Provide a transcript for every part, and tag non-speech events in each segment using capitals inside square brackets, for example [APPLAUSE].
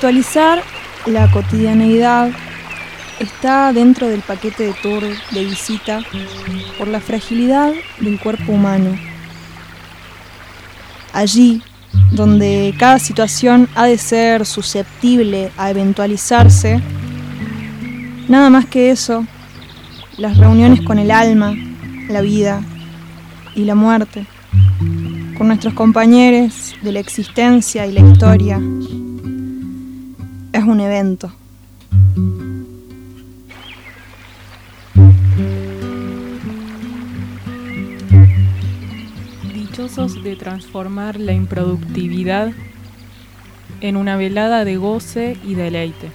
Ritualizar la cotidianeidad está dentro del paquete de tour de visita por la fragilidad del cuerpo humano. Allí, donde cada situación ha de ser susceptible a eventualizarse, nada más que eso, las reuniones con el alma, la vida y la muerte, con nuestros compañeros de la existencia y la historia, es un evento. Dichosos de transformar la improductividad en una velada de goce y deleite.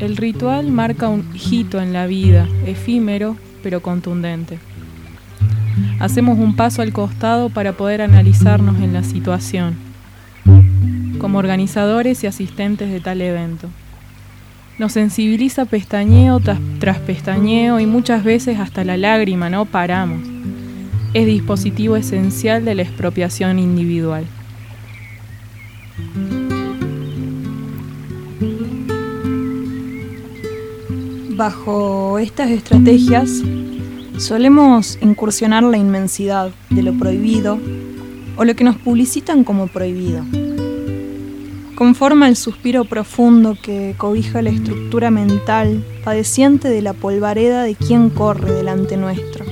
El ritual marca un hito en la vida, efímero pero contundente. Hacemos un paso al costado para poder analizarnos en la situación, como organizadores y asistentes de tal evento. Nos sensibiliza pestañeo tras, pestañeo y muchas veces hasta la lágrima, no paramos. Es dispositivo esencial de la expropiación individual. Bajo estas estrategias, solemos incursionar la inmensidad de lo prohibido o lo que nos publicitan como prohibido. Conforma el suspiro profundo que cobija la estructura mental padeciente de la polvareda de quien corre delante nuestro,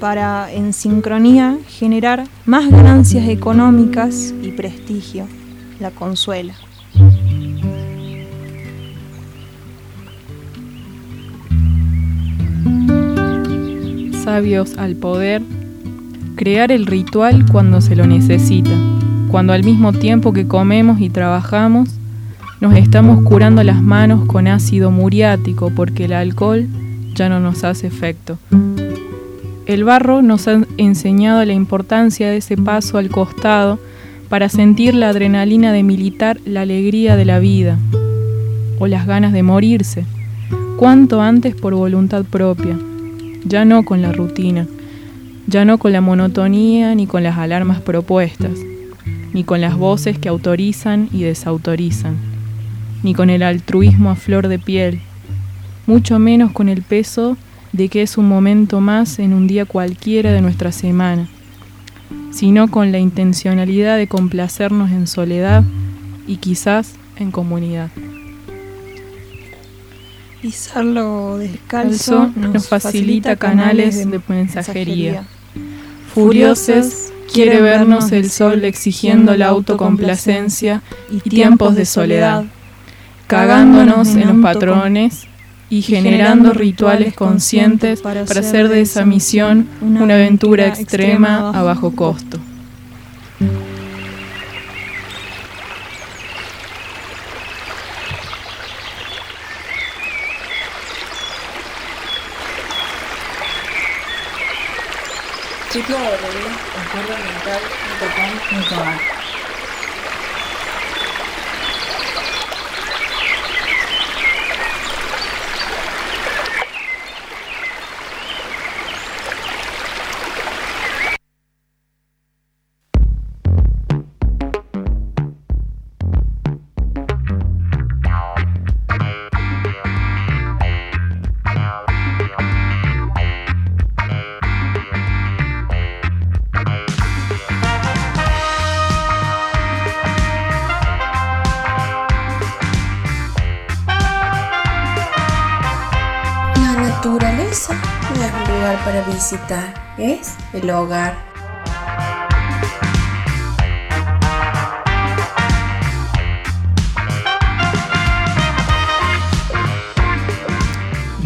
para, en sincronía, generar más ganancias económicas y prestigio, la consuela. Sabios al poder, crear el ritual cuando se lo necesita cuando al mismo tiempo que comemos y trabajamos, nos estamos curando las manos con ácido muriático porque el alcohol ya no nos hace efecto. El barro nos ha enseñado la importancia de ese paso al costado para sentir la adrenalina de militar la alegría de la vida o las ganas de morirse, cuanto antes por voluntad propia, ya no con la rutina, ya no con la monotonía ni con las alarmas propuestas ni con las voces que autorizan y desautorizan, ni con el altruismo a flor de piel, mucho menos con el peso de que es un momento más en un día cualquiera de nuestra semana, sino con la intencionalidad de complacernos en soledad y quizás en comunidad. Pisarlo descalzo nos, nos facilita canales de mensajería. Furiosos Quiere vernos el sol exigiendo la autocomplacencia y tiempos de soledad, cagándonos en los patrones y generando rituales conscientes para hacer de esa misión una aventura extrema a bajo costo. www.acuerdoambiental.com.ar es el hogar.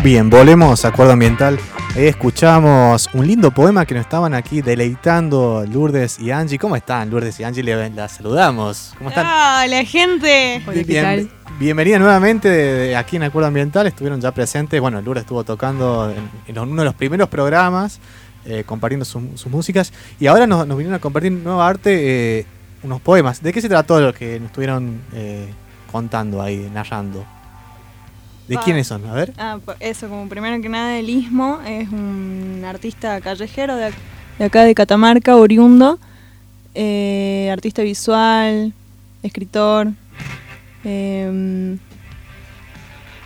Bien, volvemos a Acuerdo Ambiental. escuchamos un lindo poema que nos estaban aquí deleitando Lourdes y Angie. ¿Cómo están, Lourdes y Angie? Les saludamos. ¿Cómo están? Hola, gente. Bienvenida nuevamente aquí en Acuerdo Ambiental. Estuvieron ya presentes. Bueno, Lourdes estuvo tocando en, uno de los primeros programas, eh, compartiendo sus músicas. Y ahora nos, vinieron a compartir nueva arte, eh, unos poemas. ¿De qué se trató lo que nos estuvieron eh, contando ahí, narrando? ¿De quiénes son? A ver. Ah, po- eso, como primero que nada, el Istmo es un artista callejero de, ac- de acá de Catamarca, oriundo, artista visual, escritor. Em,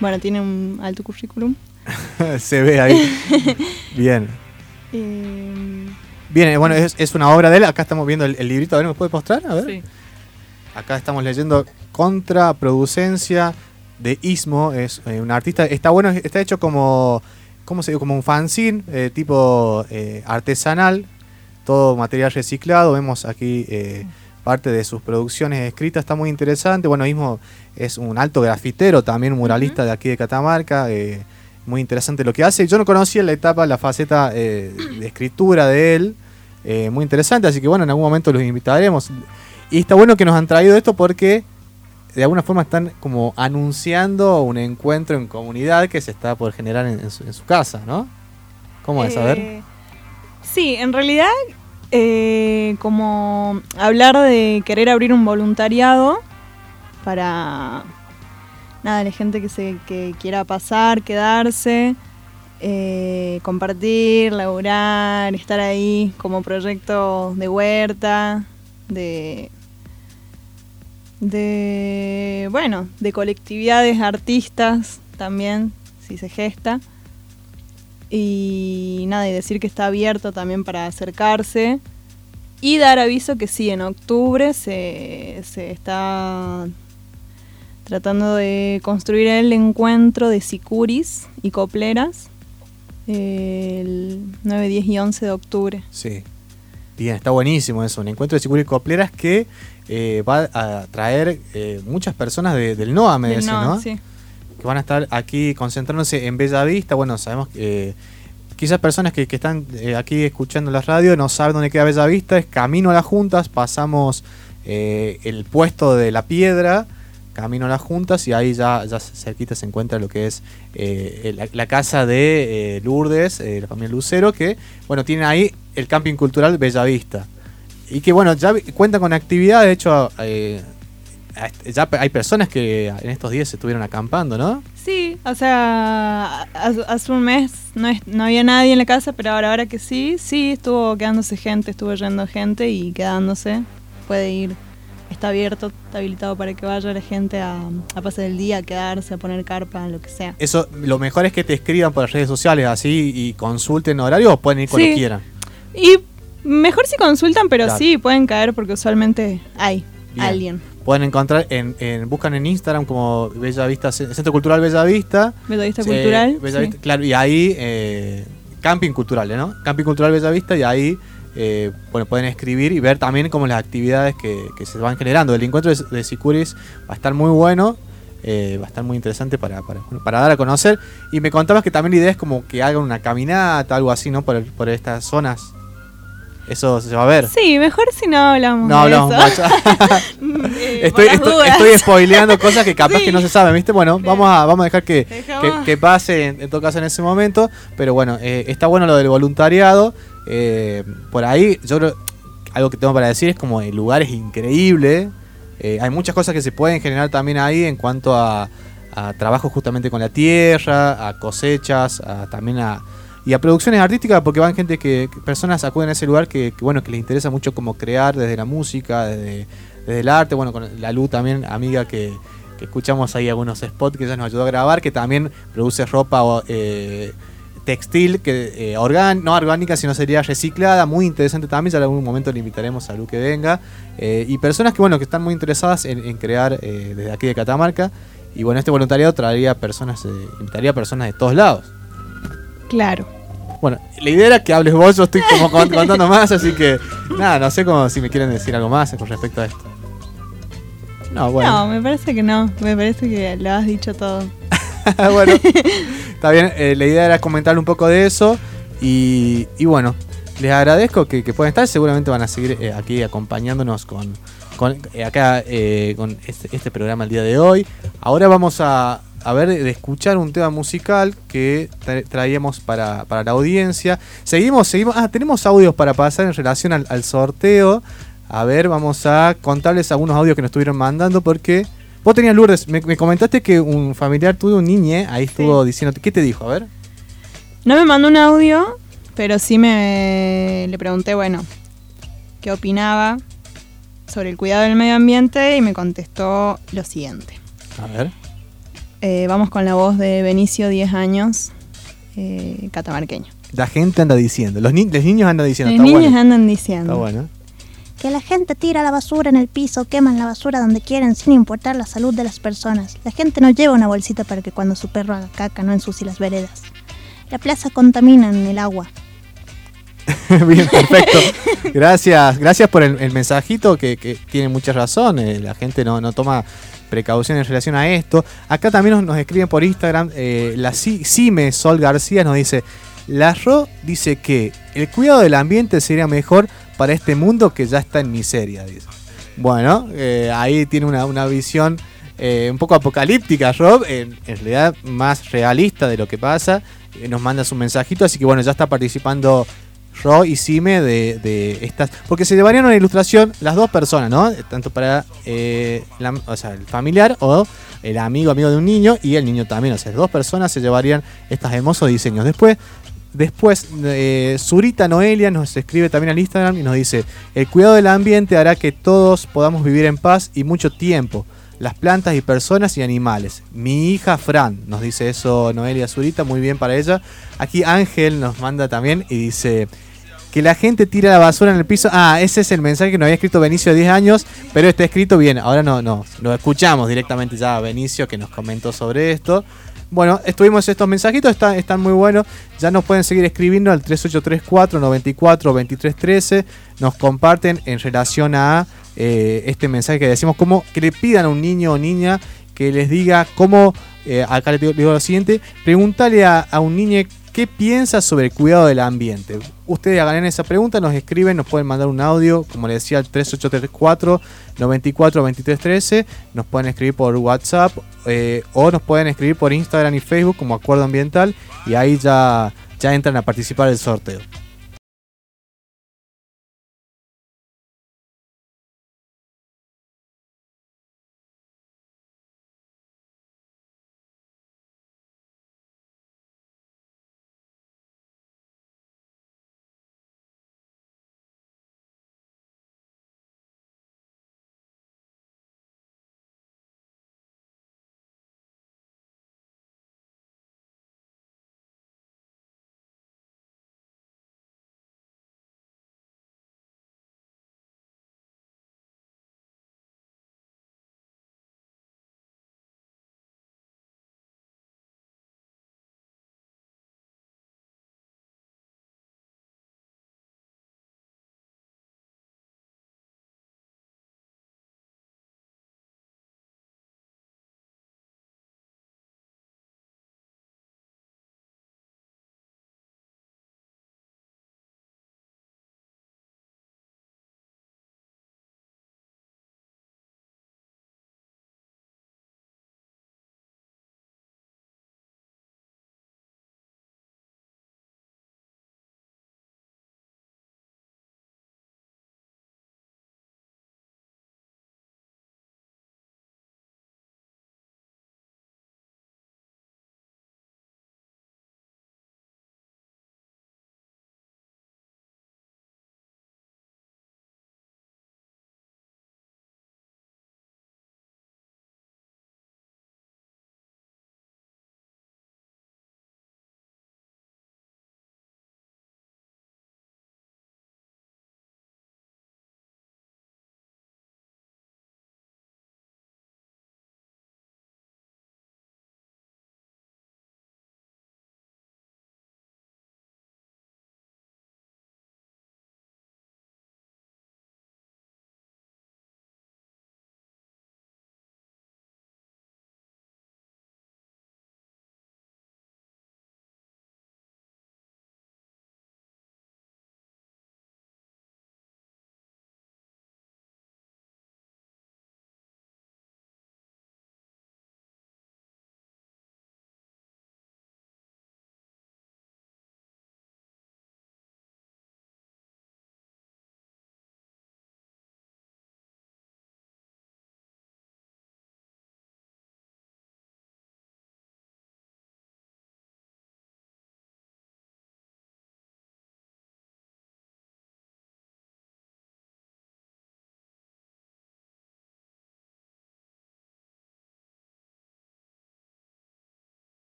bueno, tiene un alto currículum. [LAUGHS] Se ve ahí. [LAUGHS] Bien. em, Bien, eh, bueno, es, es una obra de él. Acá estamos viendo el, el librito. A ver, ¿me puede mostrar? A ver. Sí. Acá estamos leyendo Contraproducencia de Ismo. Es eh, un artista. Está bueno, está hecho como. ¿Cómo se dice? Como un fanzine, eh, tipo eh, artesanal. Todo material reciclado. Vemos aquí eh, parte de sus producciones escritas. Está muy interesante. Bueno, Ismo es un alto grafitero, también un muralista de aquí de Catamarca. eh, muy interesante lo que hace. Yo no conocía la etapa, la faceta eh, de escritura de él. eh, muy interesante, así que bueno, en algún momento los invitaremos. Y está bueno que nos han traído esto porque de alguna forma están como anunciando un encuentro en comunidad que se está por generar en, en su, en su casa, ¿no? ¿Cómo es? A ver. Sí, en realidad, eh, como hablar de querer abrir un voluntariado para nada, la gente que se que quiera pasar, quedarse, eh, compartir, laburar, estar ahí como proyecto de huerta, de de bueno, de colectividades artistas también, si se gesta. Y nada, y decir que está abierto también para acercarse. Y dar aviso que sí, en octubre se, se está tratando de construir el encuentro de sicuris y copleras el 9, 10 y 11 de octubre. Sí. Bien, está buenísimo eso. Un encuentro de Sicuri y Copleras que eh, va a traer eh, muchas personas de- del NOA, me Del decís, NOA, ¿no? sí. Van a estar aquí concentrándose en Bellavista. Bueno, sabemos que eh, quizás personas que, están eh, aquí escuchando la radio no saben dónde queda Bellavista. Es camino a las juntas, pasamos eh, el puesto de la piedra, camino a las juntas y ahí ya, cerquita se encuentra lo que es la, casa de Lourdes, la familia Lucero, que bueno, tienen ahí el camping cultural Bellavista. Y que bueno, ya cuenta con actividades, de hecho... ya hay personas que en estos días se estuvieron acampando, ¿no? Sí, o sea, hace, un mes no, es- no había nadie en la casa, pero ahora, ahora que sí, sí, estuvo quedándose gente, estuvo yendo gente y quedándose. Puede ir, está abierto, está habilitado para que vaya la gente a, a pasar el día, a quedarse, a poner carpa, lo que sea. Eso, lo mejor es que te escriban por las redes sociales así y consulten horarios o pueden ir cuando Sí. quieran. Y mejor si consultan, pero Claro. sí, pueden caer porque usualmente hay Bien. alguien. Pueden encontrar, en, en- buscan en Instagram como Bella Vista, Centro Cultural Bella Vista. Metodista Eh, cultural. Bella sí. Vista, claro, y ahí, eh, Camping Cultural, ¿no? Camping Cultural Bella Vista y ahí, eh, bueno, pueden escribir y ver también como las actividades que, que se van generando. El encuentro de, de Sicuris va a estar muy bueno. eh, va a estar muy interesante para, para, para dar a conocer. Y me contabas que también la idea es como que hagan una caminata, algo así, ¿no? Por, por estas zonas. Eso se va a ver. Sí, mejor si no hablamos No de hablamos eso. mucho. [LAUGHS] [LAUGHS] Eh, por estoy, estoy, estoy spoileando cosas que capaz Sí. que no se saben, ¿viste? Bueno, vamos a, vamos a dejar que, que, que pase en, en todo caso en ese momento. Pero bueno, eh, está bueno lo del voluntariado. eh, por ahí, yo creo, algo que tengo para decir es como el lugar es increíble. eh, hay muchas cosas que se pueden generar también ahí en cuanto a, a trabajo justamente con la tierra, a cosechas, a, también a y a producciones artísticas porque van gente que, que personas acuden a ese lugar que, que, bueno que les interesa mucho como crear desde la música desde, desde el arte. Bueno con la luz también amiga que, escuchamos ahí algunos spots que ella nos ayudó a grabar que también produce ropa eh, textil que eh, no orgánica sino sería reciclada muy interesante también. Ya en algún momento le invitaremos a Lu que venga. Eh, y personas que bueno que están muy interesadas en, en crear eh, desde aquí de Catamarca. Y bueno este voluntariado traería personas eh, invitaría personas de todos lados Claro. bueno, la idea era que hables vos, yo estoy como cont- [LAUGHS] contando más, así que nada, no sé cómo, si me quieren decir algo más con respecto a esto. No, bueno. No, me parece que no. Me parece que lo has dicho todo. [LAUGHS] bueno, [LAUGHS] está bien, eh, la idea era comentar un poco de eso y, y bueno, les agradezco que, que puedan estar, seguramente van a seguir eh, aquí acompañándonos con, con eh, acá con este, este programa el día de hoy. Ahora vamos a, a ver de escuchar un tema musical que tra- traíamos para, para la audiencia. Seguimos, seguimos, ah, tenemos audios para pasar en relación al, al sorteo. A ver, vamos a contarles algunos audios que nos estuvieron mandando porque Vos tenías Lourdes, me, me comentaste que un familiar tuyo, un niñe, ahí estuvo diciendo, ¿qué te dijo? A ver. No me mandó un audio, pero sí me le pregunté, bueno, qué opinaba sobre el cuidado del medio ambiente y me contestó lo siguiente. A ver. Eh, vamos con la voz de Benicio, 10 años, eh, catamarqueño. La gente anda diciendo, los, ni- los niños andan diciendo, Los está niños bueno. andan diciendo. Está bueno. Que la gente tira la basura en el piso, queman la basura donde quieren sin importar la salud de las personas. La gente no lleva una bolsita para que cuando su perro haga caca no ensucie las veredas. La plaza contamina en el agua. [LAUGHS] Bien, perfecto. Gracias, gracias por el, el mensajito que, que tiene mucha razón. eh, la gente no, no toma precauciones en relación a esto. Acá también nos, escriben por Instagram. eh, la Cime Sol García nos dice: La RO dice que el cuidado del ambiente sería mejor para este mundo que ya está en miseria. Dice. Bueno, eh, ahí tiene una, una visión eh, un poco apocalíptica, Rob, en, realidad más realista de lo que pasa. Nos manda su mensajito, así que bueno, ya está participando Ro y Sime de, de estas. Porque se llevarían una ilustración las dos personas, ¿no? Tanto para eh, el familiar o el amigo, amigo de un niño y el niño también. O sea, dos personas se llevarían estos hermosos diseños. Después, después eh, Zurita Noelia nos escribe también al Instagram y nos dice: El cuidado del ambiente hará que todos podamos vivir en paz y mucho tiempo. Las plantas y personas y animales. Mi hija Fran, nos dice eso Noelia Zurita, muy bien para ella. Aquí Ángel nos manda también y dice que la gente tira la basura en el piso. Ah, ese es el mensaje que nos había escrito Benicio de 10 años, pero está escrito bien. Ahora no, no, lo escuchamos directamente ya a Benicio que nos comentó sobre esto. Bueno, estuvimos estos mensajitos, están, están muy buenos. Ya nos pueden seguir escribiendo al 3834 94 2313. Nos comparten en relación a eh, este mensaje que decimos, como que le pidan a un niño o niña que les diga cómo, eh, acá le digo, lo siguiente, pregúntale a, a un niño qué piensa sobre el cuidado del ambiente. Ustedes hagan esa pregunta, nos escriben, nos pueden mandar un audio, como les decía, al 3834 94 2313, nos pueden escribir por WhatsApp eh, o nos pueden escribir por Instagram y Facebook como Acuerdo Ambiental y ahí ya, ya entran a participar del sorteo.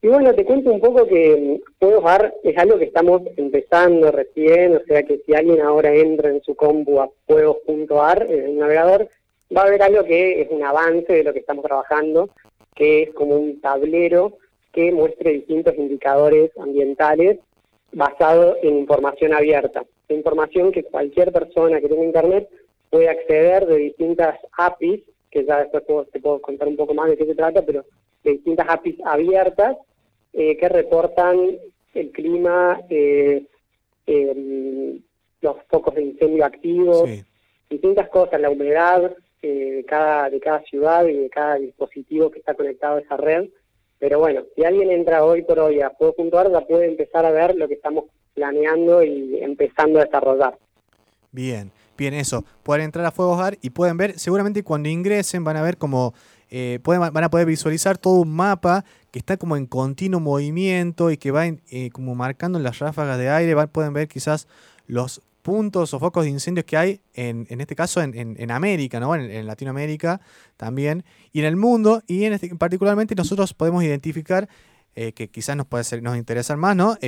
Y bueno, te cuento un poco que Juegos AR es algo que estamos empezando recién, o sea que si alguien ahora entra en su compu a juegos.ar, en el navegador, va a ver algo que es un avance de lo que estamos trabajando, que es como un tablero que muestre distintos indicadores ambientales basado en información abierta. Información que cualquier persona que tenga internet puede acceder de distintas APIs, que ya después te puedo contar un poco más de qué se trata, pero de distintas APIs abiertas eh, que reportan el clima, eh, los focos de incendio activos, distintas cosas, la humedad eh, de, cada, de cada ciudad y de cada dispositivo que está conectado a esa red. Pero bueno, si alguien entra hoy por hoy a Juego.ar, ya puede empezar a ver lo que estamos planeando y empezando a desarrollar. Bien, bien, eso. Pueden entrar a Fuegos y pueden ver, seguramente cuando ingresen van a ver como, eh, pueden, van a poder visualizar todo un mapa que está como en continuo movimiento y que va eh, como marcando las ráfagas de aire. pueden ver quizás los puntos o focos de incendios que hay, en, en este caso en, en, América, ¿no? En, Latinoamérica también, y en el mundo, y en este, particularmente nosotros podemos identificar eh, que quizás nos puede ser, nos interesan más, ¿no?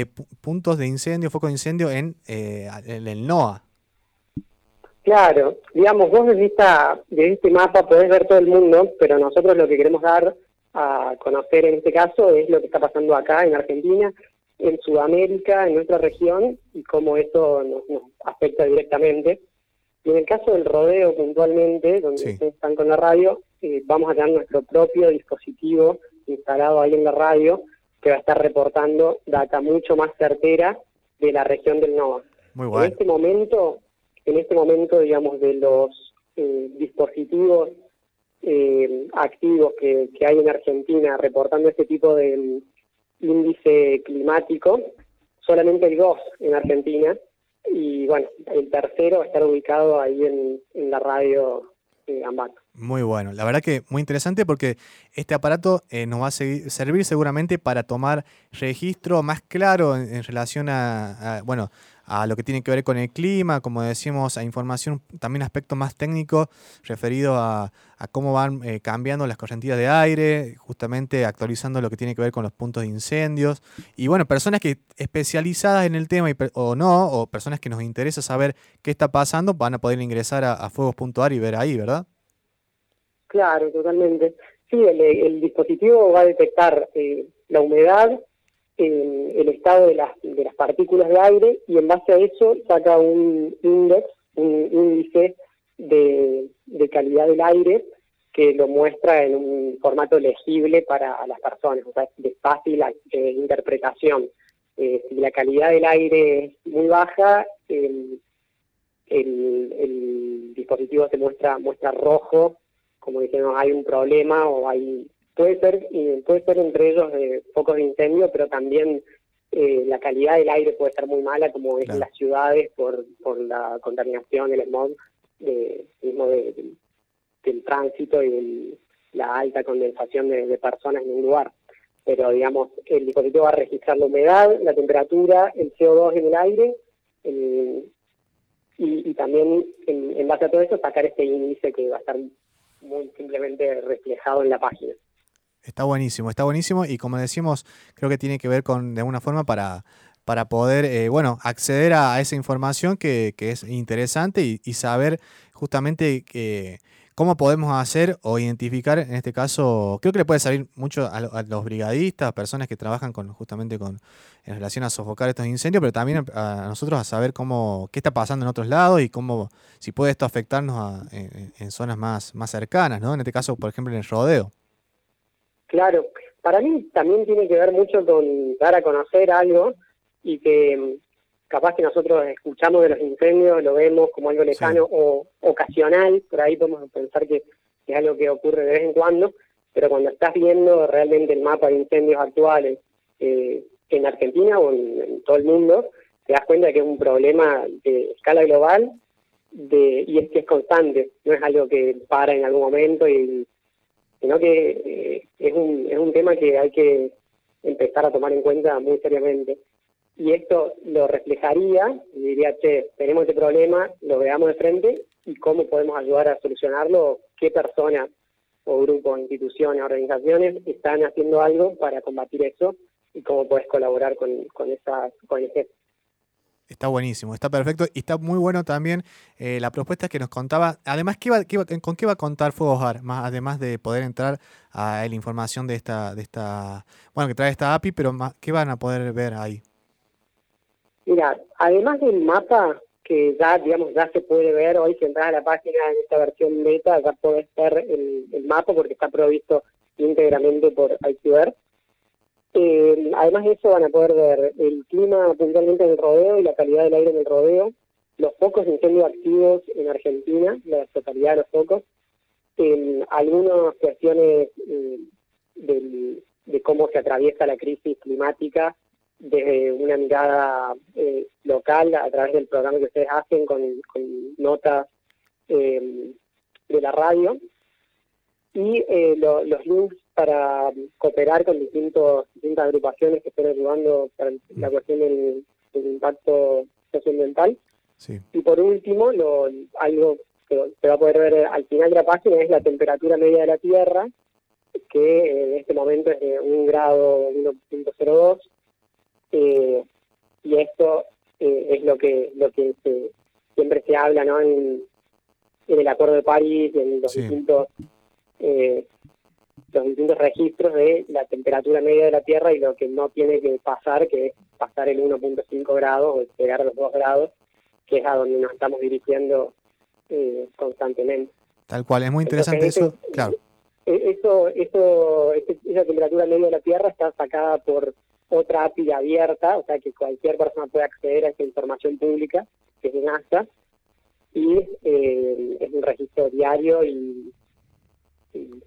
Puntos de incendio, focos de incendio en, el NOAA. Claro, digamos, vos desde, de este mapa podés ver todo el mundo, pero nosotros lo que queremos dar a conocer en este caso es lo que está pasando acá en Argentina en Sudamérica, en nuestra región, y cómo esto nos, afecta directamente. Y en el caso del rodeo puntualmente, donde están con la radio, eh, vamos a tener nuestro propio dispositivo instalado ahí en la radio que va a estar reportando data mucho más certera de la región del NOVA. Muy bueno. En este momento, en este momento, digamos, de los eh, dispositivos eh, activos que, hay en Argentina reportando este tipo de, índice climático, solamente hay dos en Argentina, y bueno, el tercero va a estar ubicado ahí en, en la radio eh, Ambato. Muy bueno, la verdad que muy interesante porque este aparato eh, nos va a servir seguramente para tomar registro más claro en, relación a, bueno, a lo que tiene que ver con el clima, como decimos, a información, también aspecto más técnico referido a, cómo van eh, cambiando las correntías de aire, justamente actualizando lo que tiene que ver con los puntos de incendios. Y bueno, personas que especializadas en el tema o no, o personas que nos interesa saber qué está pasando, van a poder ingresar a, a fuegos.ar y ver ahí, ¿verdad? Claro, totalmente. Sí, el, dispositivo va a detectar eh, la humedad, el estado de las, de las partículas de aire y en base a eso saca un índice, un índice de, calidad del aire que lo muestra en un formato legible para las personas, o sea, de fácil eh, interpretación. Eh, si la calidad del aire es muy baja, el, el, dispositivo se muestra muestra rojo como decimos, hay un problema o hay puede ser puede ser entre ellos de focos de incendio, pero también eh, la calidad del aire puede ser muy mala, como es en las ciudades por, por la contaminación, el smog, de, mismo de, del tránsito y la alta condensación de, personas en un lugar. Pero, digamos, el dispositivo va a registrar la humedad, la temperatura, el CO2 en el aire, y, y, también en, en, base a todo eso sacar este índice que va a estar muy simplemente reflejado en la página. Está buenísimo, está buenísimo y como decimos, creo que tiene que ver con, de alguna forma, para, para poder, eh, bueno, acceder a, esa información que, que es interesante y, y saber justamente que ¿Cómo podemos hacer o identificar, en este caso, creo que le puede salir mucho a, los brigadistas, personas que trabajan con justamente con en relación a sofocar estos incendios, pero también a, nosotros a saber cómo qué está pasando en otros lados y cómo si puede esto afectarnos en, zonas más más cercanas, ¿no? En este caso, por ejemplo, en el rodeo. Claro, para mí también tiene que ver mucho con dar a conocer algo y que capaz que nosotros escuchamos de los incendios, lo vemos como algo lejano o ocasional, por ahí podemos pensar que es algo que ocurre de vez en cuando, pero cuando estás viendo realmente el mapa de incendios actuales eh, en Argentina o en, todo el mundo, te das cuenta de que es un problema de escala global de, y es que es constante, no es algo que para en algún momento, y, sino que eh, es, un, es un tema que hay que empezar a tomar en cuenta muy seriamente y esto lo reflejaría y diría, che, tenemos este problema, lo veamos de frente y cómo podemos ayudar a solucionarlo, qué persona o grupos, instituciones, organizaciones están haciendo algo para combatir eso y cómo puedes colaborar con, con, esa, con Está buenísimo, está perfecto y está muy bueno también eh, la propuesta que nos contaba. Además, ¿qué va, ¿con qué va a contar Fuego Hogar? Más, además de poder entrar a la información de esta, de esta, bueno, que trae esta API, pero más, ¿qué van a poder ver ahí? Mira, además del mapa que ya, digamos, ya se puede ver hoy, si entras a la página en esta versión beta, ya puedes ver el, mapa porque está provisto íntegramente por IQR. Eh, además de eso van a poder ver el clima puntualmente en el rodeo y la calidad del aire en el rodeo, los focos de activos en Argentina, la totalidad de los focos, algunas cuestiones eh, de cómo se atraviesa la crisis climática desde una mirada eh, local a través del programa que ustedes hacen con, notas de la radio y los links para cooperar con distintos, distintas agrupaciones que estén ayudando para la mm. cuestión del, impacto socioambiental. Y por último, lo, algo que se va a poder ver al final de la página es la temperatura media de la Tierra, que eh, en este momento es de 1 grado 1.02. Eh, y esto eh, es lo que lo que siempre se habla ¿no? en, el Acuerdo de París, en los distintos eh, los distintos registros de la temperatura media de la Tierra y lo que no tiene que pasar, que es pasar el 1.5 grados o llegar a los 2 grados, que es a donde nos estamos dirigiendo eh, constantemente. Tal cual, es muy interesante eso, claro. E, eso, eso, esa temperatura media de la Tierra está sacada por otra API abierta, o sea que cualquier persona puede acceder a esa información pública, que es NASA, y eh, es un registro diario y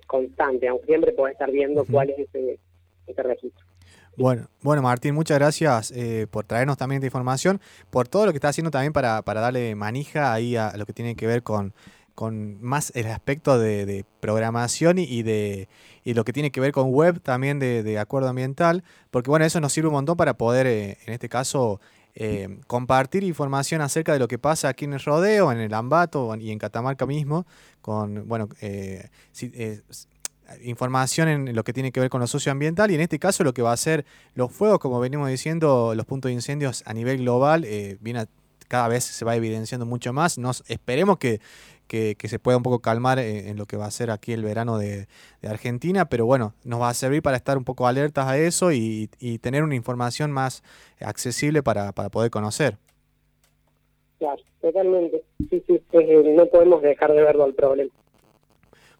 constante, aunque siempre puede estar viendo cuál es ese, registro. Bueno, bueno Martín, muchas gracias eh, por traernos también esta información, por todo lo que está haciendo también para, para darle manija ahí a lo que tiene que ver con, con más el aspecto de, programación y, de y lo que tiene que ver con web también de, acuerdo ambiental, porque bueno, eso nos sirve un montón para poder, eh, en este caso, eh, compartir información acerca de lo que pasa aquí en el rodeo, en el Ambato y en Catamarca mismo, con bueno eh, eh, información en lo que tiene que ver con lo socioambiental y en este caso lo que va a ser los fuegos, como venimos diciendo, los puntos de incendios a nivel global, viene cada vez se va evidenciando mucho más. Nos esperemos que, que, se pueda un poco calmar en, lo que va a ser aquí el verano de, Argentina, pero bueno, nos va a servir para estar un poco alertas a eso y, tener una información más accesible para, para poder conocer. Claro, totalmente. Sí, sí, eh, no podemos dejar de verlo el problema.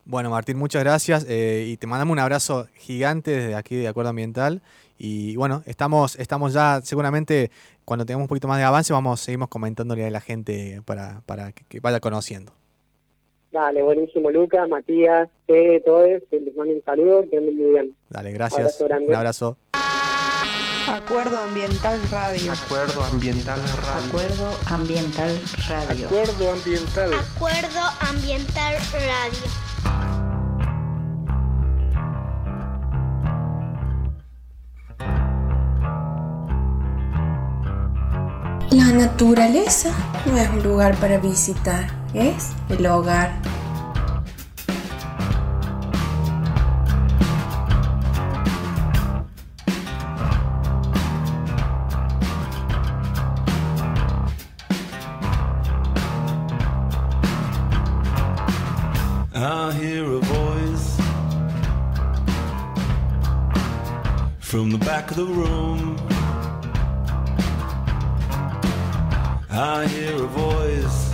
Bueno, Martín, muchas gracias eh, y te mandamos un abrazo gigante desde aquí de Acuerdo Ambiental. Y bueno, estamos, estamos ya seguramente cuando tengamos un poquito más de avance, vamos, seguimos comentándole a la gente para, para que vaya conociendo. Dale, buenísimo, Lucas, Matías, Fede, todos, les mando un saludo, que anden muy bien. Dale, gracias. Un abrazo. Acuerdo Ambiental Radio. Acuerdo Ambiental Radio. Acuerdo Ambiental Radio. Acuerdo Ambiental. Acuerdo Ambiental Radio. La naturaleza no es un lugar para visitar es el hogar. I hear a from the back of the room. I hear a voice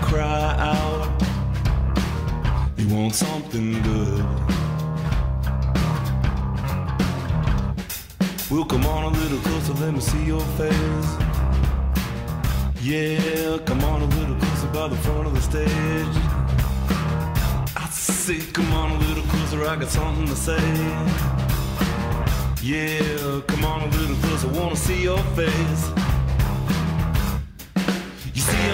cry out. You want something good. We'll come on a little closer, let me see your face. Yeah, come on a little closer by the front of the stage. I say, come on a little closer, I got something to say. Yeah, come on a little closer, wanna see your face. I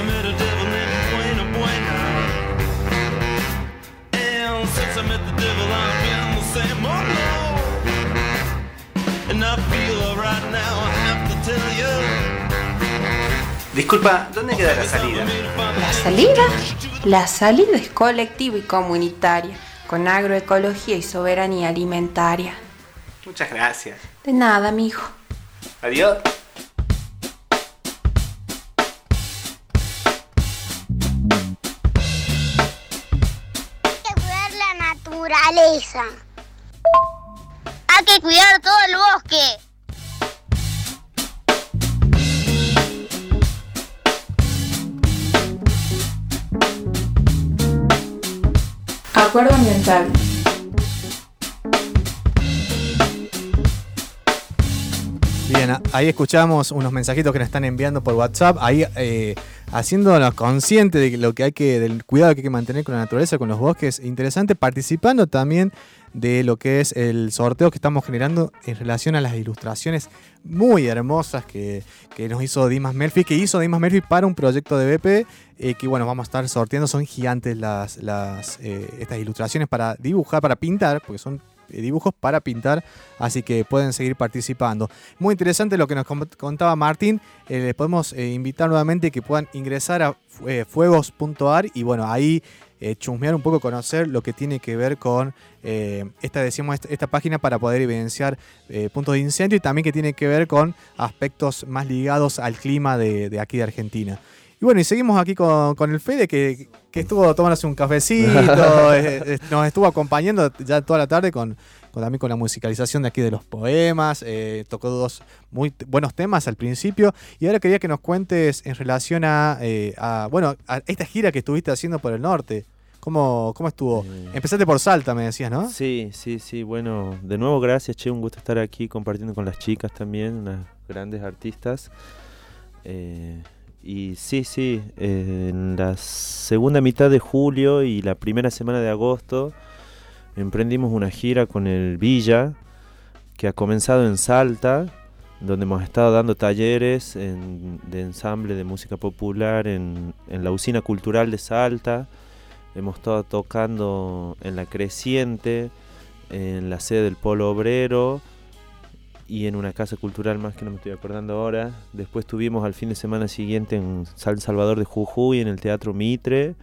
met devil Disculpa, ¿dónde queda la salida? ¿La salida? La salida es colectiva y comunitaria. con agroecología y soberanía alimentaria. Muchas gracias. De nada, mijo. Adiós. Naturaleza. Hay que cuidar todo el bosque. Acuerdo ambiental. Ahí escuchamos unos mensajitos que nos están enviando por WhatsApp, ahí eh, haciéndonos conscientes de lo que hay que, del cuidado que hay que mantener con la naturaleza, con los bosques. Interesante, participando también de lo que es el sorteo que estamos generando en relación a las ilustraciones muy hermosas que, que nos hizo Dimas Murphy, que hizo Dimas Murphy para un proyecto de BP, eh, que bueno, vamos a estar sorteando, son gigantes las, las eh, estas ilustraciones para dibujar, para pintar, porque son dibujos para pintar, así que pueden seguir participando. Muy interesante lo que nos contaba Martín, eh, les podemos eh, invitar nuevamente que puedan ingresar a eh, fuegos.ar y bueno, ahí chusmear un poco, conocer lo que tiene que ver con esta, decimos, esta, página para poder evidenciar puntos de incendio y también que tiene que ver con aspectos más ligados al clima de aquí de Argentina. Y bueno, y seguimos aquí con, con el Fede que, que estuvo tomándose un cafecito, [LAUGHS] eh, eh, nos estuvo acompañando ya toda la tarde con, con- también con la musicalización de aquí de los poemas, eh, tocó dos muy buenos temas al principio y ahora quería que nos cuentes en relación a, eh, a, bueno, a esta gira que estuviste haciendo por el norte. ¿Cómo, cómo estuvo? Empezaste por Salta, me decías, ¿no? Sí, sí, sí. Bueno, de nuevo gracias, che. Un gusto estar aquí compartiendo con las chicas también, unas grandes artistas. Eh, y sí, sí, en la segunda mitad de julio y la primera semana de agosto emprendimos una gira con el Villa, que ha comenzado en Salta, donde hemos estado dando talleres en- de ensamble de música popular en, en la usina cultural de Salta. Hemos estado tocando en la Creciente, en la sede del Polo Obrero y en una casa cultural más que no me estoy acordando ahora. Después tuvimos al fin de semana siguiente en San Salvador de Jujuy, en el Teatro Mitre,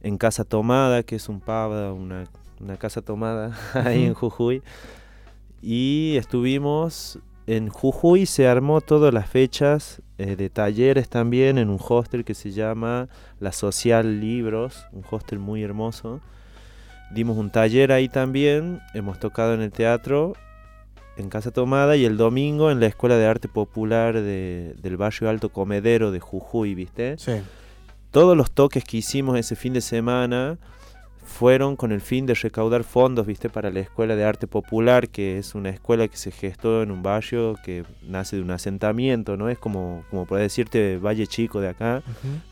en Casa Tomada, que es un pub, una, una casa tomada [LAUGHS] ahí en. Jujuy. Y estuvimos en Jujuy, se armó todas las fechas eh, de talleres también en un hostel que se llama La Social Libros, un hostel muy hermoso. Dimos un taller ahí también, hemos tocado en el teatro, en Casa Tomada y el domingo en la Escuela de Arte Popular de- del barrio Alto Comedero de Jujuy, ¿viste? Sí. Todos los toques que hicimos ese fin de semana fueron con el fin de recaudar fondos, ¿viste? Para la Escuela de Arte Popular, que es una escuela que se gestó en un barrio que nace de un asentamiento, ¿no? Es como, como puede decirte Valle Chico de acá,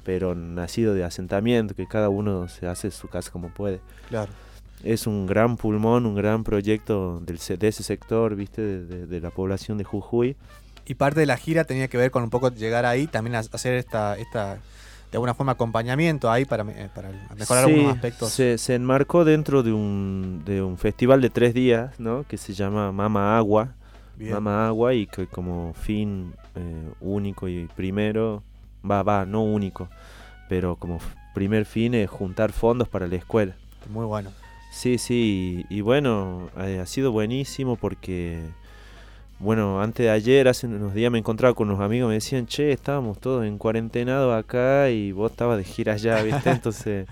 pero nacido de asentamiento, que cada uno se hace su casa como puede. Claro. Es un gran pulmón, un gran proyecto del, de ese sector, ¿viste? De, de- de la población de Jujuy. Y parte de la gira tenía que ver con un poco llegar ahí, también hacer esta, esta de alguna forma acompañamiento ahí para, para mejorar Sí, algunos aspectos. Se, se enmarcó dentro de un, de un festival de tres días, ¿no? Que se llama Mama Agua. Bien. Mama Agua y que como fin eh, único y primero, va, va, no único, pero como primer fin es juntar fondos para la escuela. Muy bueno. Sí, sí, y, y bueno, eh, ha sido buenísimo porque, bueno, antes de ayer, hace unos días me encontraba con unos amigos, me decían, che, estábamos todos en cuarentenado acá y vos estabas de gira allá, ¿viste? [LAUGHS] Entonces,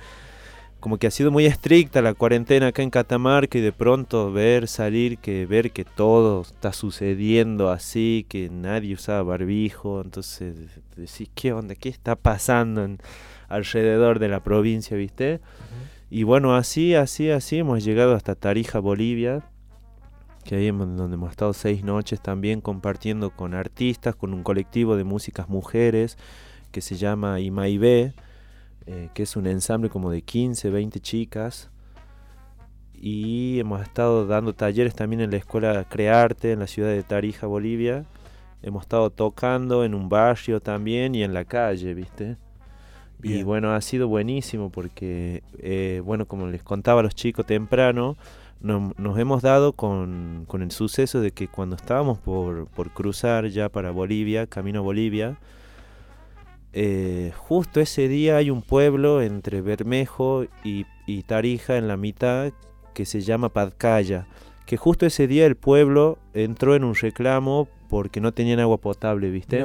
como que ha sido muy estricta la cuarentena acá en Catamarca y de pronto ver, salir, que ver que todo está sucediendo así, que nadie usaba barbijo, entonces decís, ¿qué onda? ¿Qué está pasando en- alrededor de la provincia, viste? Y bueno, así, así, así hemos llegado hasta Tarija, Bolivia, que ahí hemos- donde hemos estado seis noches también compartiendo con artistas, con un colectivo de músicas mujeres que se llama Imaibé, eh, que es un ensamble como de 15, 20 chicas. Y hemos estado dando talleres también en la escuela Crearte en la ciudad de Tarija, Bolivia. Hemos estado tocando en un barrio también y en la calle, ¿viste? Y bueno, ha sido buenísimo porque, eh, bueno, como les contaba a los chicos temprano, no- nos hemos dado con, con el suceso de que cuando estábamos por, por cruzar ya para Bolivia, camino a Bolivia, eh, justo ese día hay un pueblo entre Bermejo y, y Tarija en la mitad que se llama Padcaya, que justo ese día el pueblo entró en un reclamo porque no tenían agua potable, ¿viste?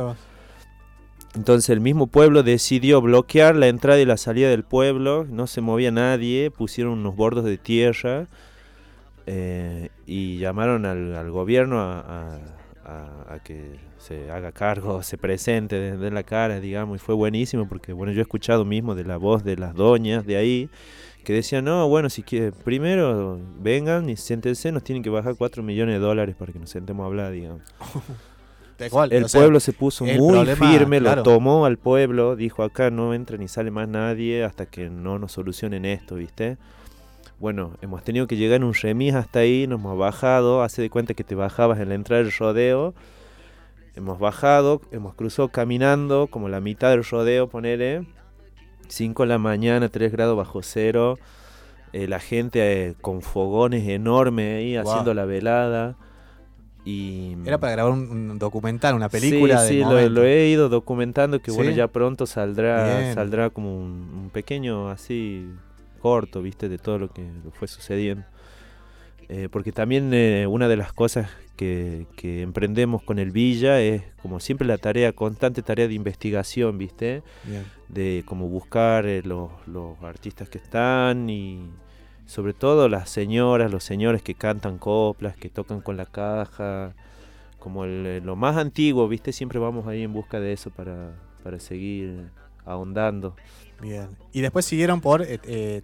Entonces el mismo pueblo decidió bloquear la entrada y la salida del pueblo, no se movía nadie, pusieron unos bordos de tierra eh, y llamaron al, gobierno a, que se haga cargo, [LAUGHS] se presente, de, de la cara, digamos, y fue buenísimo porque, bueno, yo he escuchado mismo de la voz de las doñas de ahí que decían, no, bueno, si quieren, primero vengan y siéntense, nos tienen que bajar 4 millones de dólares para que nos sentemos a hablar, digamos. [LAUGHS] El sea, pueblo se puso muy problema, firme, claro. lo tomó al pueblo, dijo acá no entra ni sale más nadie hasta que no nos solucionen esto, ¿viste? Bueno, hemos tenido que llegar en un remis hasta ahí, nos hemos bajado, hace de cuenta que te bajabas en la entrada del rodeo, hemos bajado, hemos cruzado caminando como la mitad del rodeo, ponele, 5 de la mañana, 3 grados bajo cero, eh, la gente eh, con fogones enormes ahí Wow. haciendo la velada. Y, Era para grabar un, un documental, una película Sí, de sí, lo, he ido documentando que bueno, ya pronto saldrá Bien. saldrá como un, un pequeño así corto, ¿viste? De todo lo que fue sucediendo. Eh, porque también eh, una de las cosas que, que emprendemos con el Villa es como siempre la tarea, constante tarea de investigación, ¿viste? Bien. De como buscar eh, los, los artistas que están y sobre todo las señoras, los señores que cantan coplas, que tocan con la caja, como el- eh, lo más antiguo, ¿viste? Siempre vamos ahí en busca de eso para, para seguir ahondando. Bien. Y después siguieron por eh, eh,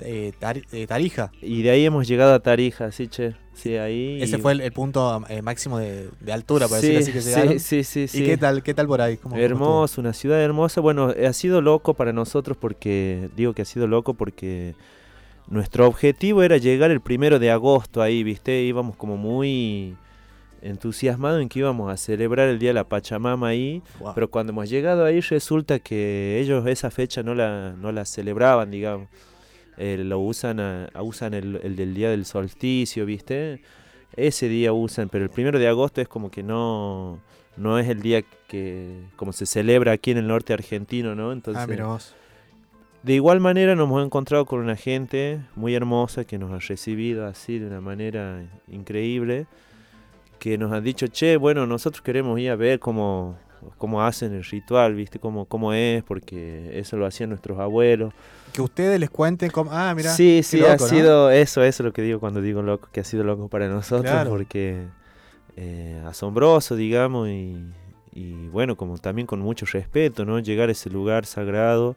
eh, Tari- eh, Tarija. Y de ahí hemos llegado a Tarija, sí, che. Sí, ahí. Ese y- fue el, el punto máximo de, de altura, para Sí, así que sí, llegaron. sí, sí, ¿Y sí. qué tal, qué tal por ahí? ¿Cómo- cómo Hermoso, una ciudad hermosa. Bueno, ha sido loco para nosotros porque, digo que ha sido loco porque nuestro objetivo era llegar el primero de agosto ahí, ¿viste? Íbamos como muy entusiasmados en que íbamos a celebrar el Día de la Pachamama ahí, Wow. pero cuando hemos llegado ahí resulta que ellos esa fecha no la, no la celebraban, digamos. Eh, lo usan, a- usan el, el del Día del Solsticio, ¿viste? Ese día usan, pero el primero de agosto es como que no, no es el día que como se celebra aquí en el norte argentino, ¿no? Entonces, Ah, mira vos. De igual manera nos hemos encontrado con una gente muy hermosa que nos ha recibido así de una manera increíble, que nos han dicho, che, bueno, nosotros queremos ir a ver cómo, cómo hacen el ritual, ¿viste? Cómo, cómo es, porque eso lo hacían nuestros abuelos. Que ustedes les cuenten cómo. Ah, mira. sí, sí, loco, ha ¿no? sido eso, eso es lo que digo cuando digo loco, que ha sido loco para nosotros, Claro. porque eh, asombroso, digamos, y, y bueno, como también con mucho respeto, ¿no? Llegar a ese lugar sagrado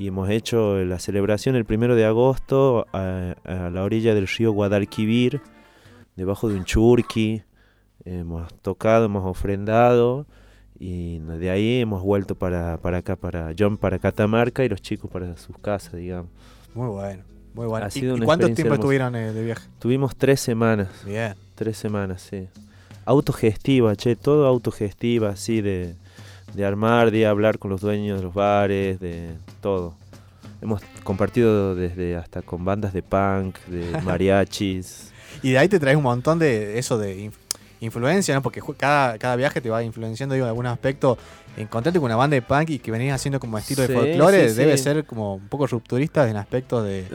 y hemos hecho la celebración el primero de agosto a, a la orilla del río Guadalquivir, debajo de un churqui, hemos tocado, hemos ofrendado y de ahí hemos vuelto para, para acá, para John, para Catamarca y los chicos para sus casas, digamos. Muy bueno, muy bueno. Ha ¿Y- sido ¿Y, una cuánto tiempo hermosa. estuvieron eh, de viaje? Tuvimos tres semanas. Bien. Tres semanas, sí. Autogestiva, che, todo autogestiva, así de, de armar, de hablar con los dueños de los bares, de todo. Hemos compartido desde hasta con bandas de punk, de [LAUGHS] mariachis. Y de ahí te traes un montón de eso de inf- influencia, ¿no? Porque cada, cada viaje te va influenciando, digo, en algún aspecto. Encontrarte con una banda de punk y que venís haciendo como estilo Sí, de folclore sí, debe sí. ser como un poco rupturista en aspectos de.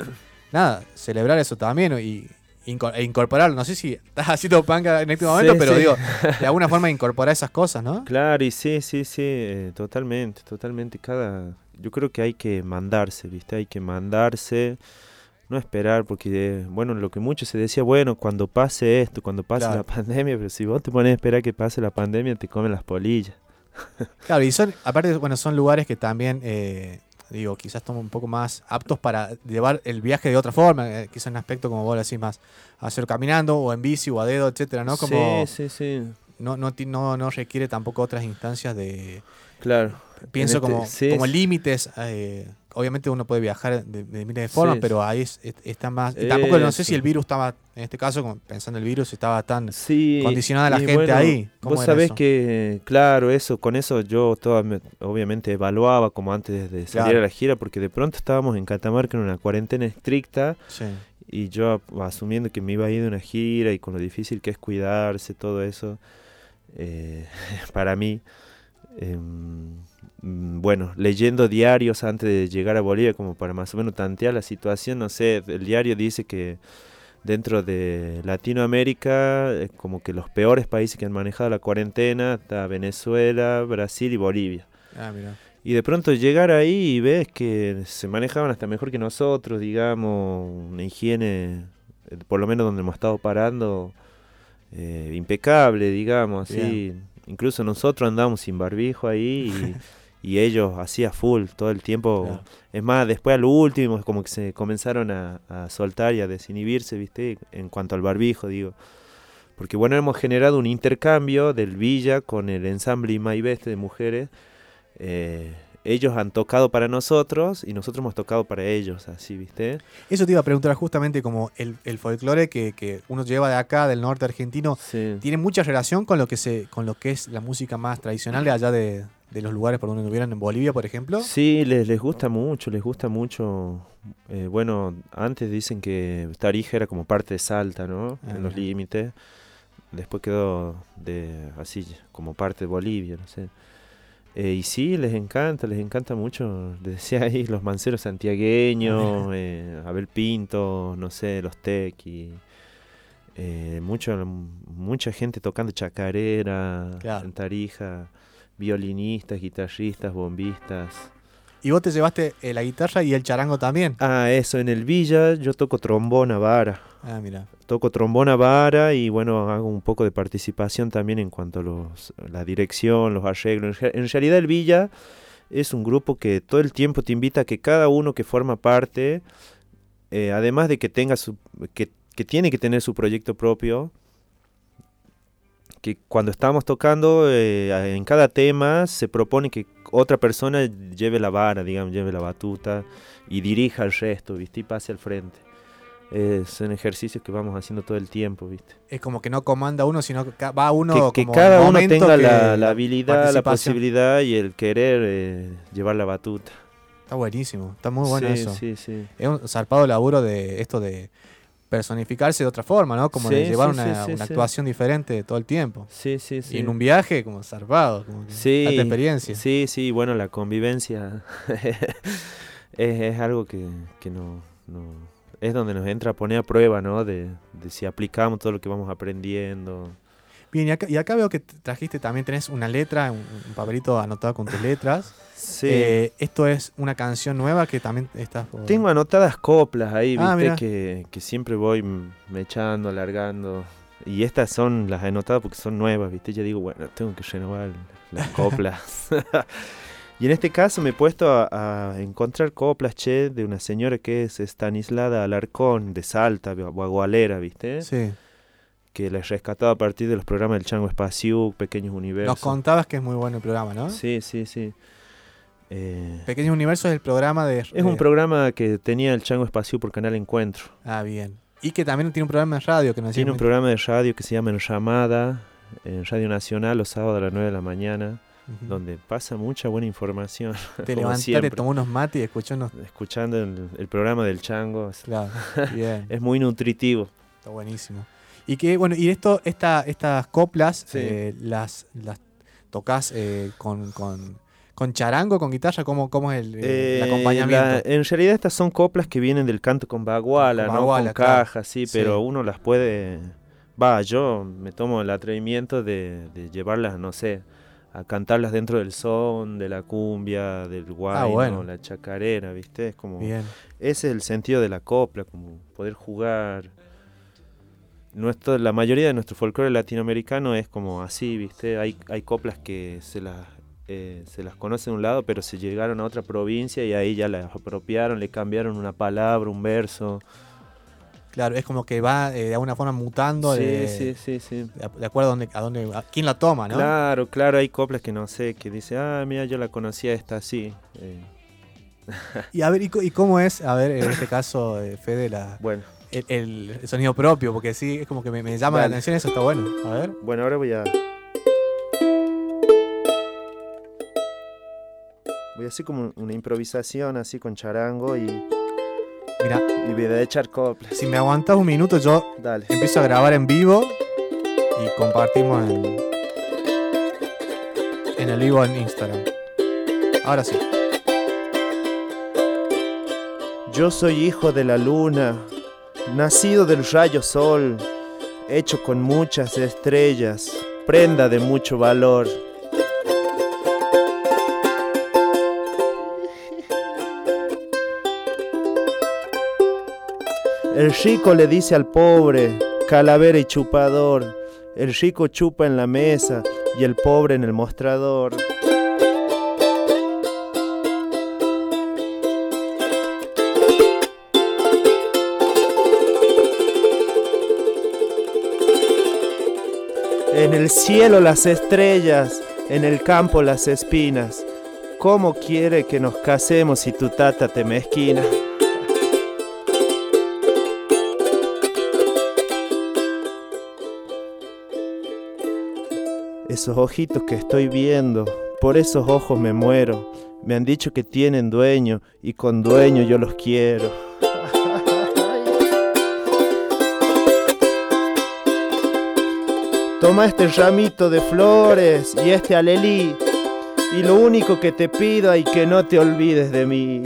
Nada, celebrar eso también y e incorporarlo. No sé si estás haciendo punk en este momento, Sí, pero sí. digo, [LAUGHS] de alguna forma incorporar esas cosas, ¿no? Claro, y sí, sí, sí, eh, totalmente, totalmente. Cada, yo creo que hay que mandarse, ¿viste? Hay que mandarse, no esperar, porque, bueno, lo que mucho se decía, bueno, cuando pase esto, cuando pase Claro. la pandemia, pero si vos te pones a esperar que pase la pandemia, te comen las polillas. [LAUGHS] Claro, y son, aparte, bueno, son lugares que también, eh, digo, quizás son un poco más aptos para llevar el viaje de otra forma, eh, quizás en aspecto, como vos decís, más hacer caminando o en bici o a dedo, etcétera, ¿no? Como Sí, sí, sí. No, no, no, no requiere tampoco otras instancias de... Claro. Pienso En este- como, sí, como límites. eh, obviamente uno puede viajar de, de miles de formas, Sí. pero ahí es- es- está más... y tampoco no sé si el virus estaba, en este caso, como pensando el virus, estaba tan Sí, condicionada la gente bueno, ahí. ¿Cómo Vos sabés eso? que, claro, eso, con eso yo toda, me- obviamente evaluaba como antes de salir Claro. a la gira, porque de pronto estábamos en Catamarca en una cuarentena estricta y yo asumiendo que me iba a ir de una gira y con lo difícil que es cuidarse, todo eso, eh, [LAUGHS] para mí, em, bueno, leyendo diarios antes de llegar a Bolivia, como para más o menos tantear la situación, no sé, el diario dice que dentro de Latinoamérica, eh, como que los peores países que han manejado la cuarentena, está Venezuela, Brasil y Bolivia. Ah, mira. Y de pronto llegar ahí y ves que se manejaban hasta mejor que nosotros, digamos, una higiene, eh, por lo menos donde hemos estado parando, eh, impecable, digamos, así. Incluso nosotros andamos sin barbijo ahí [LAUGHS] y, ellos así a full todo el tiempo. Claro. Es más, después a lo último, como que se comenzaron a, a soltar y a desinhibirse, ¿viste? En cuanto al barbijo, digo. Porque bueno, hemos generado un intercambio del Villa con el ensamble Imaibeste de mujeres. Eh, ellos han tocado para nosotros y nosotros hemos tocado para ellos, así, ¿viste? Eso te iba a preguntar justamente como el, el folclore que, que uno lleva de acá, del norte argentino, Sí. tiene mucha relación con lo que se, con lo que es la música más tradicional de allá de, de los lugares por donde estuvieran en Bolivia, por ejemplo. Sí, les, les gusta mucho, les gusta mucho. Eh, bueno, antes dicen que Tarija era como parte de Salta, ¿no? Ah, en los límites. Después quedó de así como parte de Bolivia, no sé. Eh, y sí, les encanta, les encanta mucho. [LAUGHS] Les decía ahí los manceros santiagueños, eh, Abel Pinto, no sé, los tequi. Eh, mucho, mucha gente tocando chacarera Claro. en Tarija, violinistas, guitarristas, bombistas. Y vos te llevaste eh, la guitarra y el charango también. Ah, eso, en el Villa yo toco trombona vara. Ah, mira. Toco trombona vara y bueno, hago un poco de participación también en cuanto a los, la dirección, los arreglos. En, re- en realidad el Villa es un grupo que todo el tiempo te invita a que cada uno que forma parte, eh, además de que tenga su, que, que tiene que tener su proyecto propio, que cuando estamos tocando eh, en cada tema se propone que otra persona lleve la vara, digamos, lleve la batuta y dirija el resto, ¿viste? Y pase al frente. Eh, son ejercicios que vamos haciendo todo el tiempo, ¿viste? Es como que no comanda uno, sino que va uno que, que como cada uno tenga la, la habilidad, la posibilidad y el querer eh, llevar la batuta. Está buenísimo, está muy bueno Sí, eso. sí, sí. Es un zarpado laburo de esto de personificarse de otra forma, ¿no? Como de llevar sí, una, sí, actuación diferente todo el tiempo. Sí, sí, sí. Y en un viaje como zarpado, como Sí, alta experiencia. Sí, sí, bueno, la convivencia [LAUGHS] es, es algo que, que no, no- es donde nos entra a poner a prueba, ¿no? De, de si aplicamos todo lo que vamos aprendiendo. Bien, y acá, y acá veo que trajiste también, tenés una letra, un, un papelito anotado con tus letras. Sí. Eh, esto es una canción nueva que también estás por- Tengo anotadas coplas ahí, Ah, viste, que, que siempre voy mechando, alargando. Y estas son las anotadas porque son nuevas, viste. Ya digo, bueno, tengo que renovar las coplas. [LAUGHS] y en este caso me he puesto a, a encontrar coplas, che, de una señora que es Stanislada Alarcón, de Salta, guagualera, viste. Sí. Que la he rescatado a partir de los programas del Chango Espacio, Pequeños Universos. Nos contabas que es muy bueno el programa, ¿no? Sí, sí, sí. Eh, Pequeños Universos es el programa de... es un programa que tenía el Chango Espacio por Canal Encuentro. Ah, bien. Y que también tiene un programa de radio que nos Tiene un programa de radio que se llama En Llamada, en Radio Nacional, los sábados a las 9 de la mañana, donde pasa mucha buena información. [LAUGHS] Te levantaste, siempre. tomó unos mates y escuchó unos... Escuchando el, el programa del Chango. Claro, [LAUGHS] bien. es muy nutritivo. Está buenísimo. Y que, bueno, y esto, esta, estas coplas, Sí. eh, las, las tocas eh, con, con, con charango, con guitarra, ¿cómo, cómo es el, eh, el Eh, acompañamiento? la- en realidad estas son coplas que vienen del canto con baguala, Con ¿no? baguala, con claro. caja, sí, Sí. pero uno las puede... Va, yo me tomo el atrevimiento de, de llevarlas, no sé, a cantarlas dentro del son, de la cumbia, del Ah, bueno. la chacarera, ¿viste? Es como... Bien. Ese es el sentido de la copla, como poder jugar. Nuestro, la mayoría de nuestro folclore latinoamericano es como así, ¿viste? Hay, hay coplas que se las, eh, se las conoce de un lado, pero se llegaron a otra provincia y ahí ya las apropiaron, le cambiaron una palabra, un verso. Claro, es como que va eh, de alguna forma mutando Sí, de, sí, sí, sí. de, acuerdo a dónde, a dónde, a quién la toma, ¿no? Claro, claro, hay coplas que no sé, que dice, ah, mira, yo la conocía esta así. eh, Y a ver, ¿y, y cómo es, a ver, en este [COUGHS] caso, eh, Fede, la, bueno, el, sonido propio? Porque sí, es como que me, me llama Dale. la atención, eso está bueno. A ver. bueno, ahora voy a... Voy a hacer como una improvisación así con charango y, Mira, y voy a echar coplas. si me aguantas un minuto, yo Dale. empiezo a grabar en vivo y compartimos en... en el vivo en Instagram. Ahora sí. Yo soy hijo de la luna, nacido del rayo sol, hecho con muchas estrellas, prenda de mucho valor. El rico le dice al pobre, calavera y chupador. El rico chupa en la mesa y el pobre en el mostrador. En el cielo las estrellas, en el campo las espinas. ¿Cómo quiere que nos casemos si tu tata te mezquina? Esos ojitos que estoy viendo, por esos ojos me muero. Me han dicho que tienen dueño y con dueño yo los quiero. Toma este ramito de flores y este alelí. Y lo único que te pido es que no te olvides de mí.